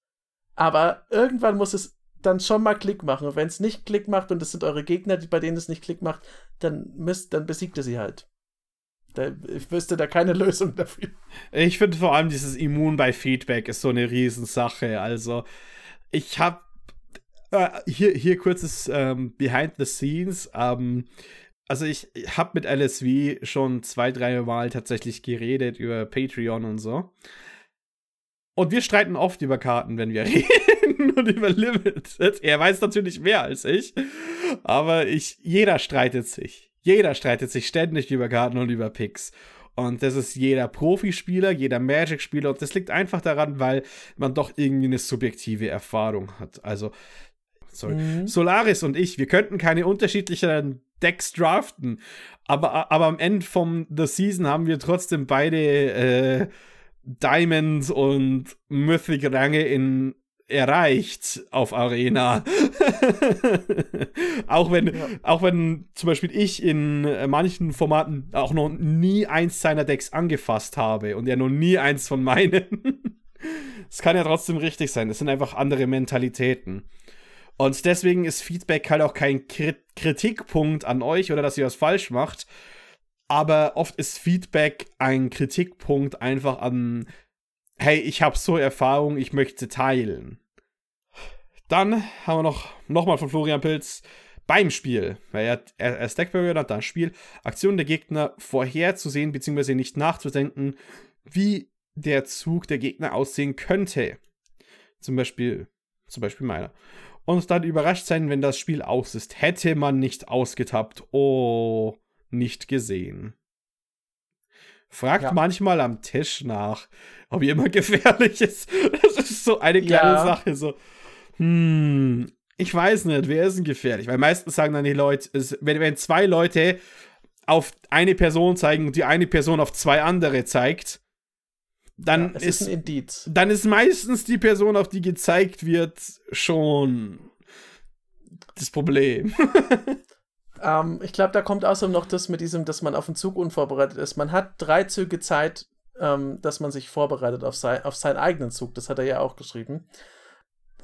Aber irgendwann muss es dann schon mal Klick machen. Und wenn es nicht Klick macht und es sind eure Gegner, die, bei denen es nicht Klick macht, dann müsst, dann besiegt ihr sie halt. Da, ich wüsste da keine Lösung dafür. Ich finde vor allem dieses Immun bei Feedback ist so eine Riesensache. Also, ich habe äh, hier, hier kurzes ähm, Behind the Scenes. Ähm, also, ich habe mit LSV schon zwei, drei Mal tatsächlich geredet über Patreon und so. Und wir streiten oft über Karten, wenn wir reden und über Limited. Er weiß natürlich mehr als ich, aber ich, jeder streitet sich. Jeder streitet sich ständig über Karten und über Picks. Und das ist jeder Profispieler, jeder Magic-Spieler. Und das liegt einfach daran, weil man doch irgendwie eine subjektive Erfahrung hat. Also, sorry. Mhm. Solaris und ich, wir könnten keine unterschiedlicheren Decks draften. Aber, aber am Ende von The Season haben wir trotzdem beide äh, Diamonds und Mythic-Ränge in erreicht auf Arena. auch wenn, ja. auch wenn zum Beispiel ich in äh, manchen Formaten auch noch nie eins seiner Decks angefasst habe und er noch nie eins von meinen. Es kann ja trotzdem richtig sein. Es sind einfach andere Mentalitäten. Und deswegen ist Feedback halt auch kein Kritikpunkt an euch oder dass ihr was falsch macht, aber oft ist Feedback ein Kritikpunkt einfach an, hey, ich habe so Erfahrung, ich möchte teilen. Dann haben wir noch nochmal von Florian Pilz beim Spiel, weil er, er, er Stackburger hat das Spiel, Aktionen der Gegner vorherzusehen bzw. nicht nachzudenken, wie der Zug der Gegner aussehen könnte. Zum Beispiel, zum Beispiel meiner. Und dann überrascht sein, wenn das Spiel aus ist. Hätte man nicht ausgetappt. Oh nicht gesehen. Fragt ja. manchmal am Tisch nach, ob jemand gefährlich ist. Das ist so eine kleine ja. Sache. So, hm, ich weiß nicht, wer ist denn gefährlich? Weil meistens sagen dann die Leute, wenn, wenn zwei Leute auf eine Person zeigen und die eine Person auf zwei andere zeigt, dann ja, ist, ist dann ist meistens die Person, auf die gezeigt wird, schon das Problem. Ähm, ich glaube, da kommt außerdem noch das mit diesem, dass man auf den Zug unvorbereitet ist. Man hat drei Züge Zeit, ähm, dass man sich vorbereitet auf, sein, auf seinen eigenen Zug. Das hat er ja auch geschrieben.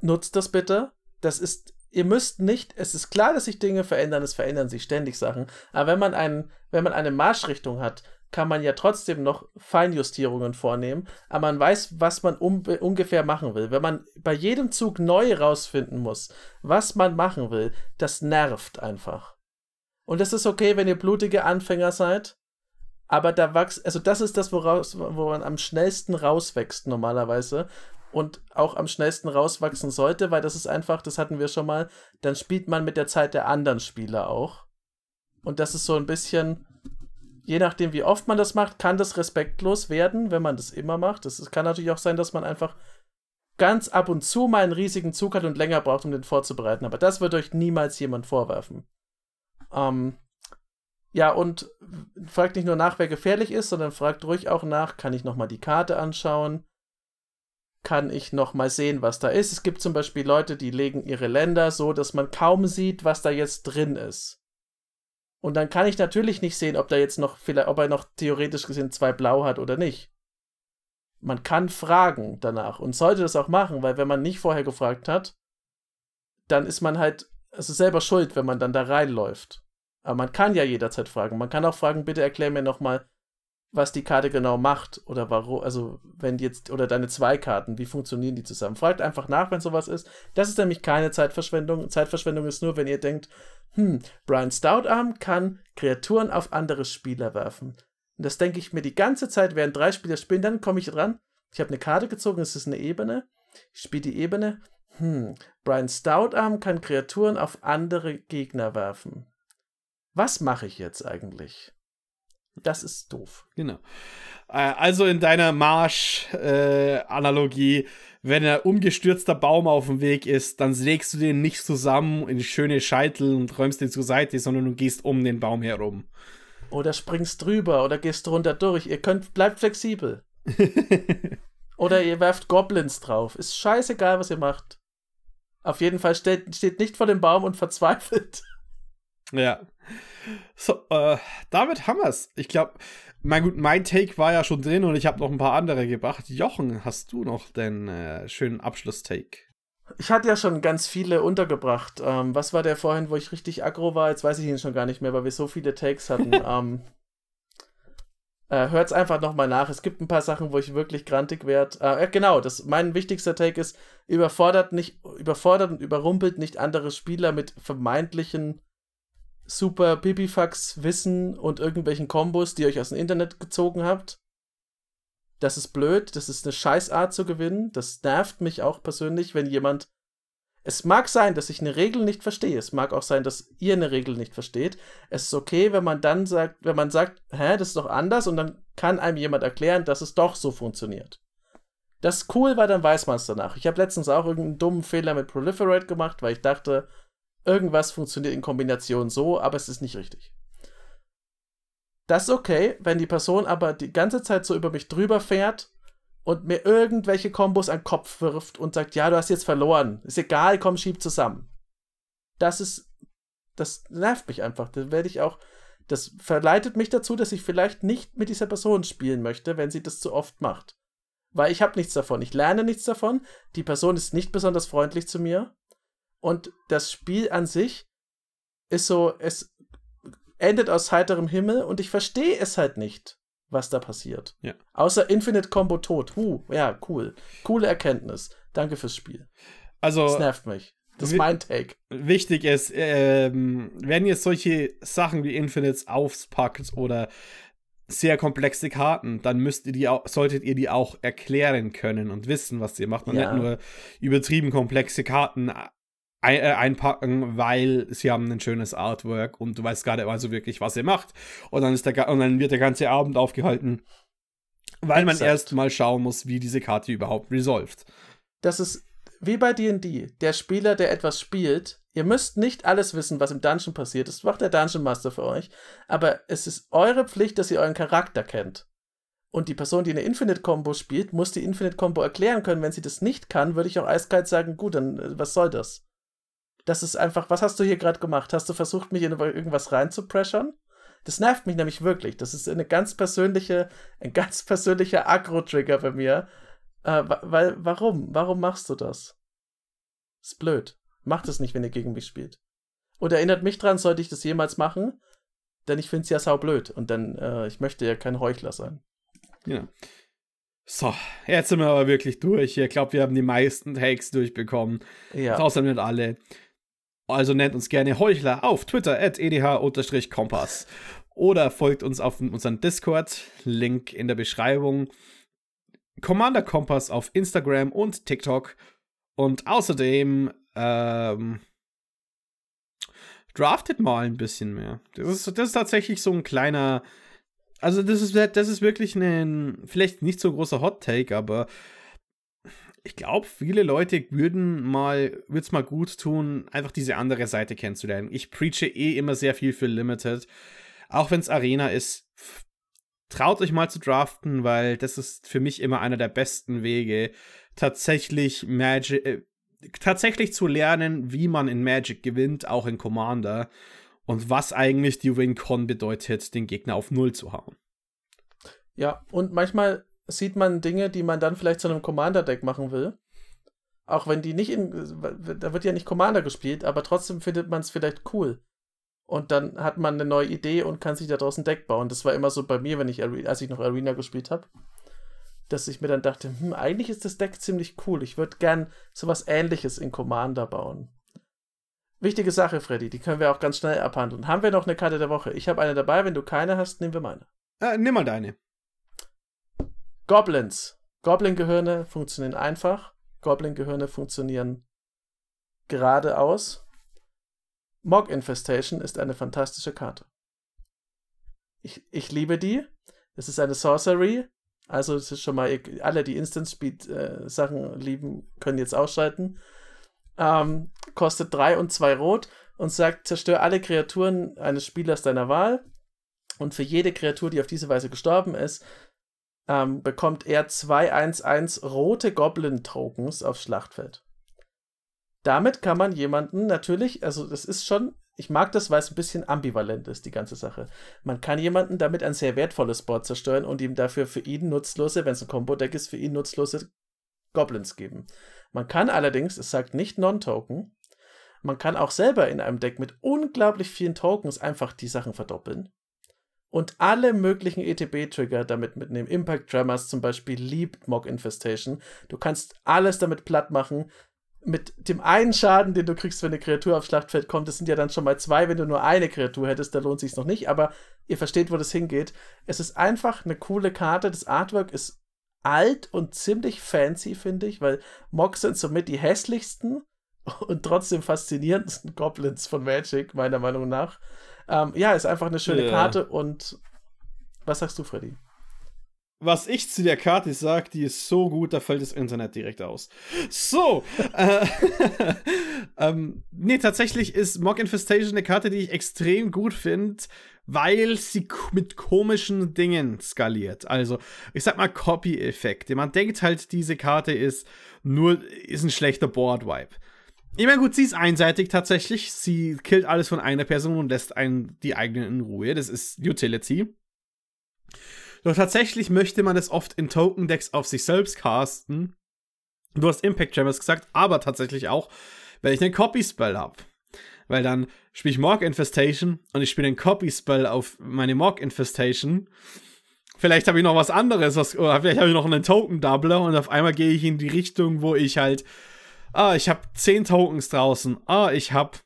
Nutzt das bitte. Das ist, ihr müsst nicht, es ist klar, dass sich Dinge verändern, es verändern sich ständig Sachen. Aber wenn man, einen, wenn man eine Marschrichtung hat, kann man ja trotzdem noch Feinjustierungen vornehmen, aber man weiß, was man um, ungefähr machen will. Wenn man bei jedem Zug neu rausfinden muss, was man machen will, das nervt einfach. Und es ist okay, wenn ihr blutige Anfänger seid. Aber da wächst, also das ist das, woraus, wo man am schnellsten rauswächst normalerweise. Und auch am schnellsten rauswachsen sollte, weil das ist einfach, das hatten wir schon mal, dann spielt man mit der Zeit der anderen Spieler auch. Und das ist so ein bisschen, je nachdem, wie oft man das macht, kann das respektlos werden, wenn man das immer macht. Es kann natürlich auch sein, dass man einfach ganz ab und zu mal einen riesigen Zug hat und länger braucht, um den vorzubereiten. Aber das wird euch niemals jemand vorwerfen. Ähm, ja, und fragt nicht nur nach, wer gefährlich ist, sondern fragt ruhig auch nach, kann ich nochmal die Karte anschauen? Kann ich nochmal sehen, was da ist? Es gibt zum Beispiel Leute, die legen ihre Länder so, dass man kaum sieht, was da jetzt drin ist. Und dann kann ich natürlich nicht sehen, ob da jetzt noch, vielleicht, ob er noch theoretisch gesehen zwei Blau hat oder nicht. Man kann fragen danach und sollte das auch machen, weil wenn man nicht vorher gefragt hat, dann ist man halt also selber schuld, wenn man dann da reinläuft. Aber man kann ja jederzeit fragen. Man kann auch fragen, bitte erklär mir nochmal, was die Karte genau macht oder warum, also wenn jetzt, oder deine zwei Karten, wie funktionieren die zusammen? Fragt einfach nach, wenn sowas ist. Das ist nämlich keine Zeitverschwendung. Zeitverschwendung ist nur, wenn ihr denkt, hm, Brian Stoutarm kann Kreaturen auf andere Spieler werfen. Und das denke ich mir die ganze Zeit, während drei Spieler spielen, dann komme ich dran. Ich habe eine Karte gezogen, es ist eine Ebene. Ich spiele die Ebene. Hm, Brian Stoutarm kann Kreaturen auf andere Gegner werfen was mache ich jetzt eigentlich? Das ist doof. Genau. Äh, also in deiner Marsch-Analogie, äh, wenn ein umgestürzter Baum auf dem Weg ist, dann sägst du den nicht zusammen in schöne Scheitel und räumst den zur Seite, sondern du gehst um den Baum herum. Oder springst drüber oder gehst drunter durch. Ihr könnt, bleibt flexibel. oder ihr werft Goblins drauf. Ist scheißegal, was ihr macht. Auf jeden Fall steht, steht nicht vor dem Baum und verzweifelt. Ja. So, äh, damit haben wir es. Ich glaube, mein, gut, mein Take war ja schon drin und ich habe noch ein paar andere gebracht. Jochen, hast du noch den äh, schönen Abschluss-Take? Ich hatte ja schon ganz viele untergebracht. Ähm, was war der vorhin, wo ich richtig aggro war? Jetzt weiß ich ihn schon gar nicht mehr, weil wir so viele Takes hatten. ähm, äh, hört's einfach nochmal nach. Es gibt ein paar Sachen, wo ich wirklich grantig werde. Äh, genau, das, mein wichtigster Take ist, überfordert nicht, überfordert und überrumpelt nicht andere Spieler mit vermeintlichen super Pipifax Wissen und irgendwelchen Kombos, die ihr euch aus dem Internet gezogen habt. Das ist blöd, das ist eine Scheißart zu gewinnen. Das nervt mich auch persönlich, wenn jemand. Es mag sein, dass ich eine Regel nicht verstehe. Es mag auch sein, dass ihr eine Regel nicht versteht. Es ist okay, wenn man dann sagt, wenn man sagt, hä, das ist doch anders und dann kann einem jemand erklären, dass es doch so funktioniert. Das cool, weil dann weiß man es danach. Ich habe letztens auch irgendeinen dummen Fehler mit Proliferate gemacht, weil ich dachte, Irgendwas funktioniert in Kombination so, aber es ist nicht richtig. Das ist okay, wenn die Person aber die ganze Zeit so über mich drüber fährt und mir irgendwelche Kombos an den Kopf wirft und sagt, ja, du hast jetzt verloren. Ist egal, komm, schieb zusammen. Das ist, das nervt mich einfach. Das werde ich auch, das verleitet mich dazu, dass ich vielleicht nicht mit dieser Person spielen möchte, wenn sie das zu oft macht. Weil ich habe nichts davon. Ich lerne nichts davon. Die Person ist nicht besonders freundlich zu mir. Und das Spiel an sich ist so, es endet aus heiterem Himmel und ich verstehe es halt nicht, was da passiert. Ja. Außer Infinite Combo tot. Huh, ja, cool. Coole Erkenntnis. Danke fürs Spiel. Also. Das nervt mich. Das ist mein Take. Wichtig ist, ähm, wenn ihr solche Sachen wie Infinites aufpackt oder sehr komplexe Karten, dann müsst ihr die auch, solltet ihr die auch erklären können und wissen, was ihr macht. Und ja. nicht nur übertrieben komplexe Karten ein, äh, einpacken, weil sie haben ein schönes Artwork und du weißt gerade also wirklich, was ihr macht. Und dann, ist der, und dann wird der ganze Abend aufgehalten, weil Exakt. man erst mal schauen muss, wie diese Karte überhaupt resolved. Das ist wie bei D&D. Der Spieler, der etwas spielt, ihr müsst nicht alles wissen, was im Dungeon passiert. Das macht der Dungeon Master für euch. Aber es ist eure Pflicht, dass ihr euren Charakter kennt. Und die Person, die eine Infinite-Combo spielt, muss die Infinite-Combo erklären können. Wenn sie das nicht kann, würde ich auch eiskalt sagen, gut, dann äh, was soll das? Das ist einfach, was hast du hier gerade gemacht? Hast du versucht, mich in irgendwas reinzupressern? Das nervt mich nämlich wirklich. Das ist eine ganz persönliche, ein ganz persönlicher Agro-Trigger bei mir. Äh, weil, warum? Warum machst du das? Ist blöd. Macht es nicht, wenn ihr gegen mich spielt. Und erinnert mich dran, sollte ich das jemals machen, denn ich finde es ja saublöd. Und dann, äh, ich möchte ja kein Heuchler sein. Ja. So, jetzt sind wir aber wirklich durch. Ich glaube, wir haben die meisten Takes durchbekommen. Ja. Außer nicht alle. Also nennt uns gerne Heuchler auf Twitter at edh-kompass oder folgt uns auf unseren Discord, Link in der Beschreibung. Commander Kompass auf Instagram und TikTok. Und außerdem ähm, draftet mal ein bisschen mehr. Das ist, das ist tatsächlich so ein kleiner. Also, das ist, das ist wirklich ein, vielleicht nicht so großer Hot Take, aber ich glaube, viele Leute würden mal, würde es mal gut tun, einfach diese andere Seite kennenzulernen. Ich preache eh immer sehr viel für Limited. Auch wenn es Arena ist, traut euch mal zu draften, weil das ist für mich immer einer der besten Wege, tatsächlich Magic, äh, tatsächlich zu lernen, wie man in Magic gewinnt, auch in Commander. Und was eigentlich die Win-Con bedeutet, den Gegner auf Null zu hauen. Ja, und manchmal sieht man Dinge, die man dann vielleicht zu einem Commander-Deck machen will. Auch wenn die nicht in. Da wird ja nicht Commander gespielt, aber trotzdem findet man es vielleicht cool. Und dann hat man eine neue Idee und kann sich daraus ein Deck bauen. Das war immer so bei mir, wenn ich als ich noch Arena gespielt habe. Dass ich mir dann dachte, hm, eigentlich ist das Deck ziemlich cool. Ich würde gern sowas ähnliches in Commander bauen. Wichtige Sache, Freddy, die können wir auch ganz schnell abhandeln. Haben wir noch eine Karte der Woche? Ich habe eine dabei, wenn du keine hast, nehmen wir meine. Äh, nimm mal deine. Goblins. Goblin-Gehirne funktionieren einfach. Goblin-Gehirne funktionieren geradeaus. Mog Infestation ist eine fantastische Karte. Ich, ich liebe die. Es ist eine Sorcery. Also es ist schon mal, alle, die Instant Speed äh, Sachen lieben, können jetzt ausschalten. Ähm, kostet 3 und 2 Rot und sagt, zerstöre alle Kreaturen eines Spielers deiner Wahl. Und für jede Kreatur, die auf diese Weise gestorben ist, ähm, bekommt er 2-1-1 rote Goblin-Tokens aufs Schlachtfeld. Damit kann man jemanden natürlich, also das ist schon, ich mag das, weil es ein bisschen ambivalent ist, die ganze Sache. Man kann jemanden damit ein sehr wertvolles Board zerstören und ihm dafür für ihn nutzlose, wenn es ein Combo-Deck ist, für ihn nutzlose Goblins geben. Man kann allerdings, es sagt nicht Non-Token, man kann auch selber in einem Deck mit unglaublich vielen Tokens einfach die Sachen verdoppeln und alle möglichen ETB-Trigger damit mitnehmen. Impact Tremors zum Beispiel liebt Mock Infestation. Du kannst alles damit platt machen. Mit dem einen Schaden, den du kriegst, wenn eine Kreatur aufs Schlachtfeld kommt, das sind ja dann schon mal zwei, wenn du nur eine Kreatur hättest, da lohnt sich noch nicht, aber ihr versteht, wo das hingeht. Es ist einfach eine coole Karte. Das Artwork ist alt und ziemlich fancy, finde ich, weil Mocks sind somit die hässlichsten und trotzdem faszinierendsten Goblins von Magic, meiner Meinung nach. Ähm, ja, ist einfach eine schöne ja. Karte und was sagst du, Freddy? Was ich zu der Karte sage, die ist so gut, da fällt das Internet direkt aus. So, äh, ähm, nee, tatsächlich ist Mock Infestation eine Karte, die ich extrem gut finde, weil sie mit komischen Dingen skaliert. Also, ich sag mal Copy-Effekte. Man denkt halt, diese Karte ist nur, ist ein schlechter Board-Wipe. Ich meine, gut, sie ist einseitig tatsächlich. Sie killt alles von einer Person und lässt einen die eigenen in Ruhe. Das ist Utility. Doch tatsächlich möchte man es oft in Token-Decks auf sich selbst casten. Du hast Impact Jammers gesagt, aber tatsächlich auch, wenn ich einen Copy-Spell habe. Weil dann spiele ich Morg Infestation und ich spiele einen Copy-Spell auf meine Morg Infestation. Vielleicht habe ich noch was anderes, was, oder vielleicht habe ich noch einen Token-Doubler und auf einmal gehe ich in die Richtung, wo ich halt ah, ich habe 10 Tokens draußen, ah, ich habe,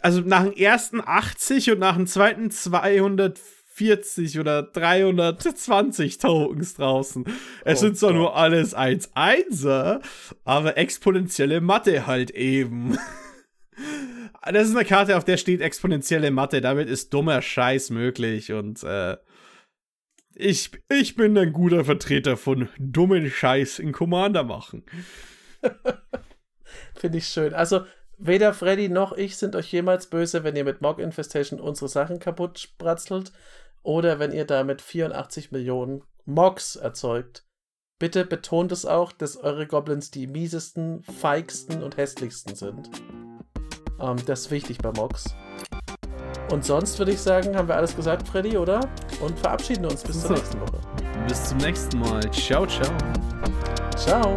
also nach dem ersten 80 und nach dem zweiten 240 oder 320 Tokens draußen. Es oh sind zwar nur alles 1-1er, aber exponentielle Mathe halt eben. Das ist eine Karte, auf der steht exponentielle Mathe. Damit ist dummer Scheiß möglich und äh, ich, ich bin ein guter Vertreter von dummen Scheiß in Commander machen. Finde ich schön. Also, weder Freddy noch ich sind euch jemals böse, wenn ihr mit Mock Infestation unsere Sachen kaputt spratzelt oder wenn ihr damit 84 Millionen Mocks erzeugt. Bitte betont es auch, dass eure Goblins die miesesten, feigsten und hässlichsten sind. Ähm, das ist wichtig bei Mocks. Und sonst würde ich sagen, haben wir alles gesagt, Freddy, oder? Und verabschieden uns bis zur nächsten Woche. Bis zum nächsten Mal. Ciao, ciao. Ciao.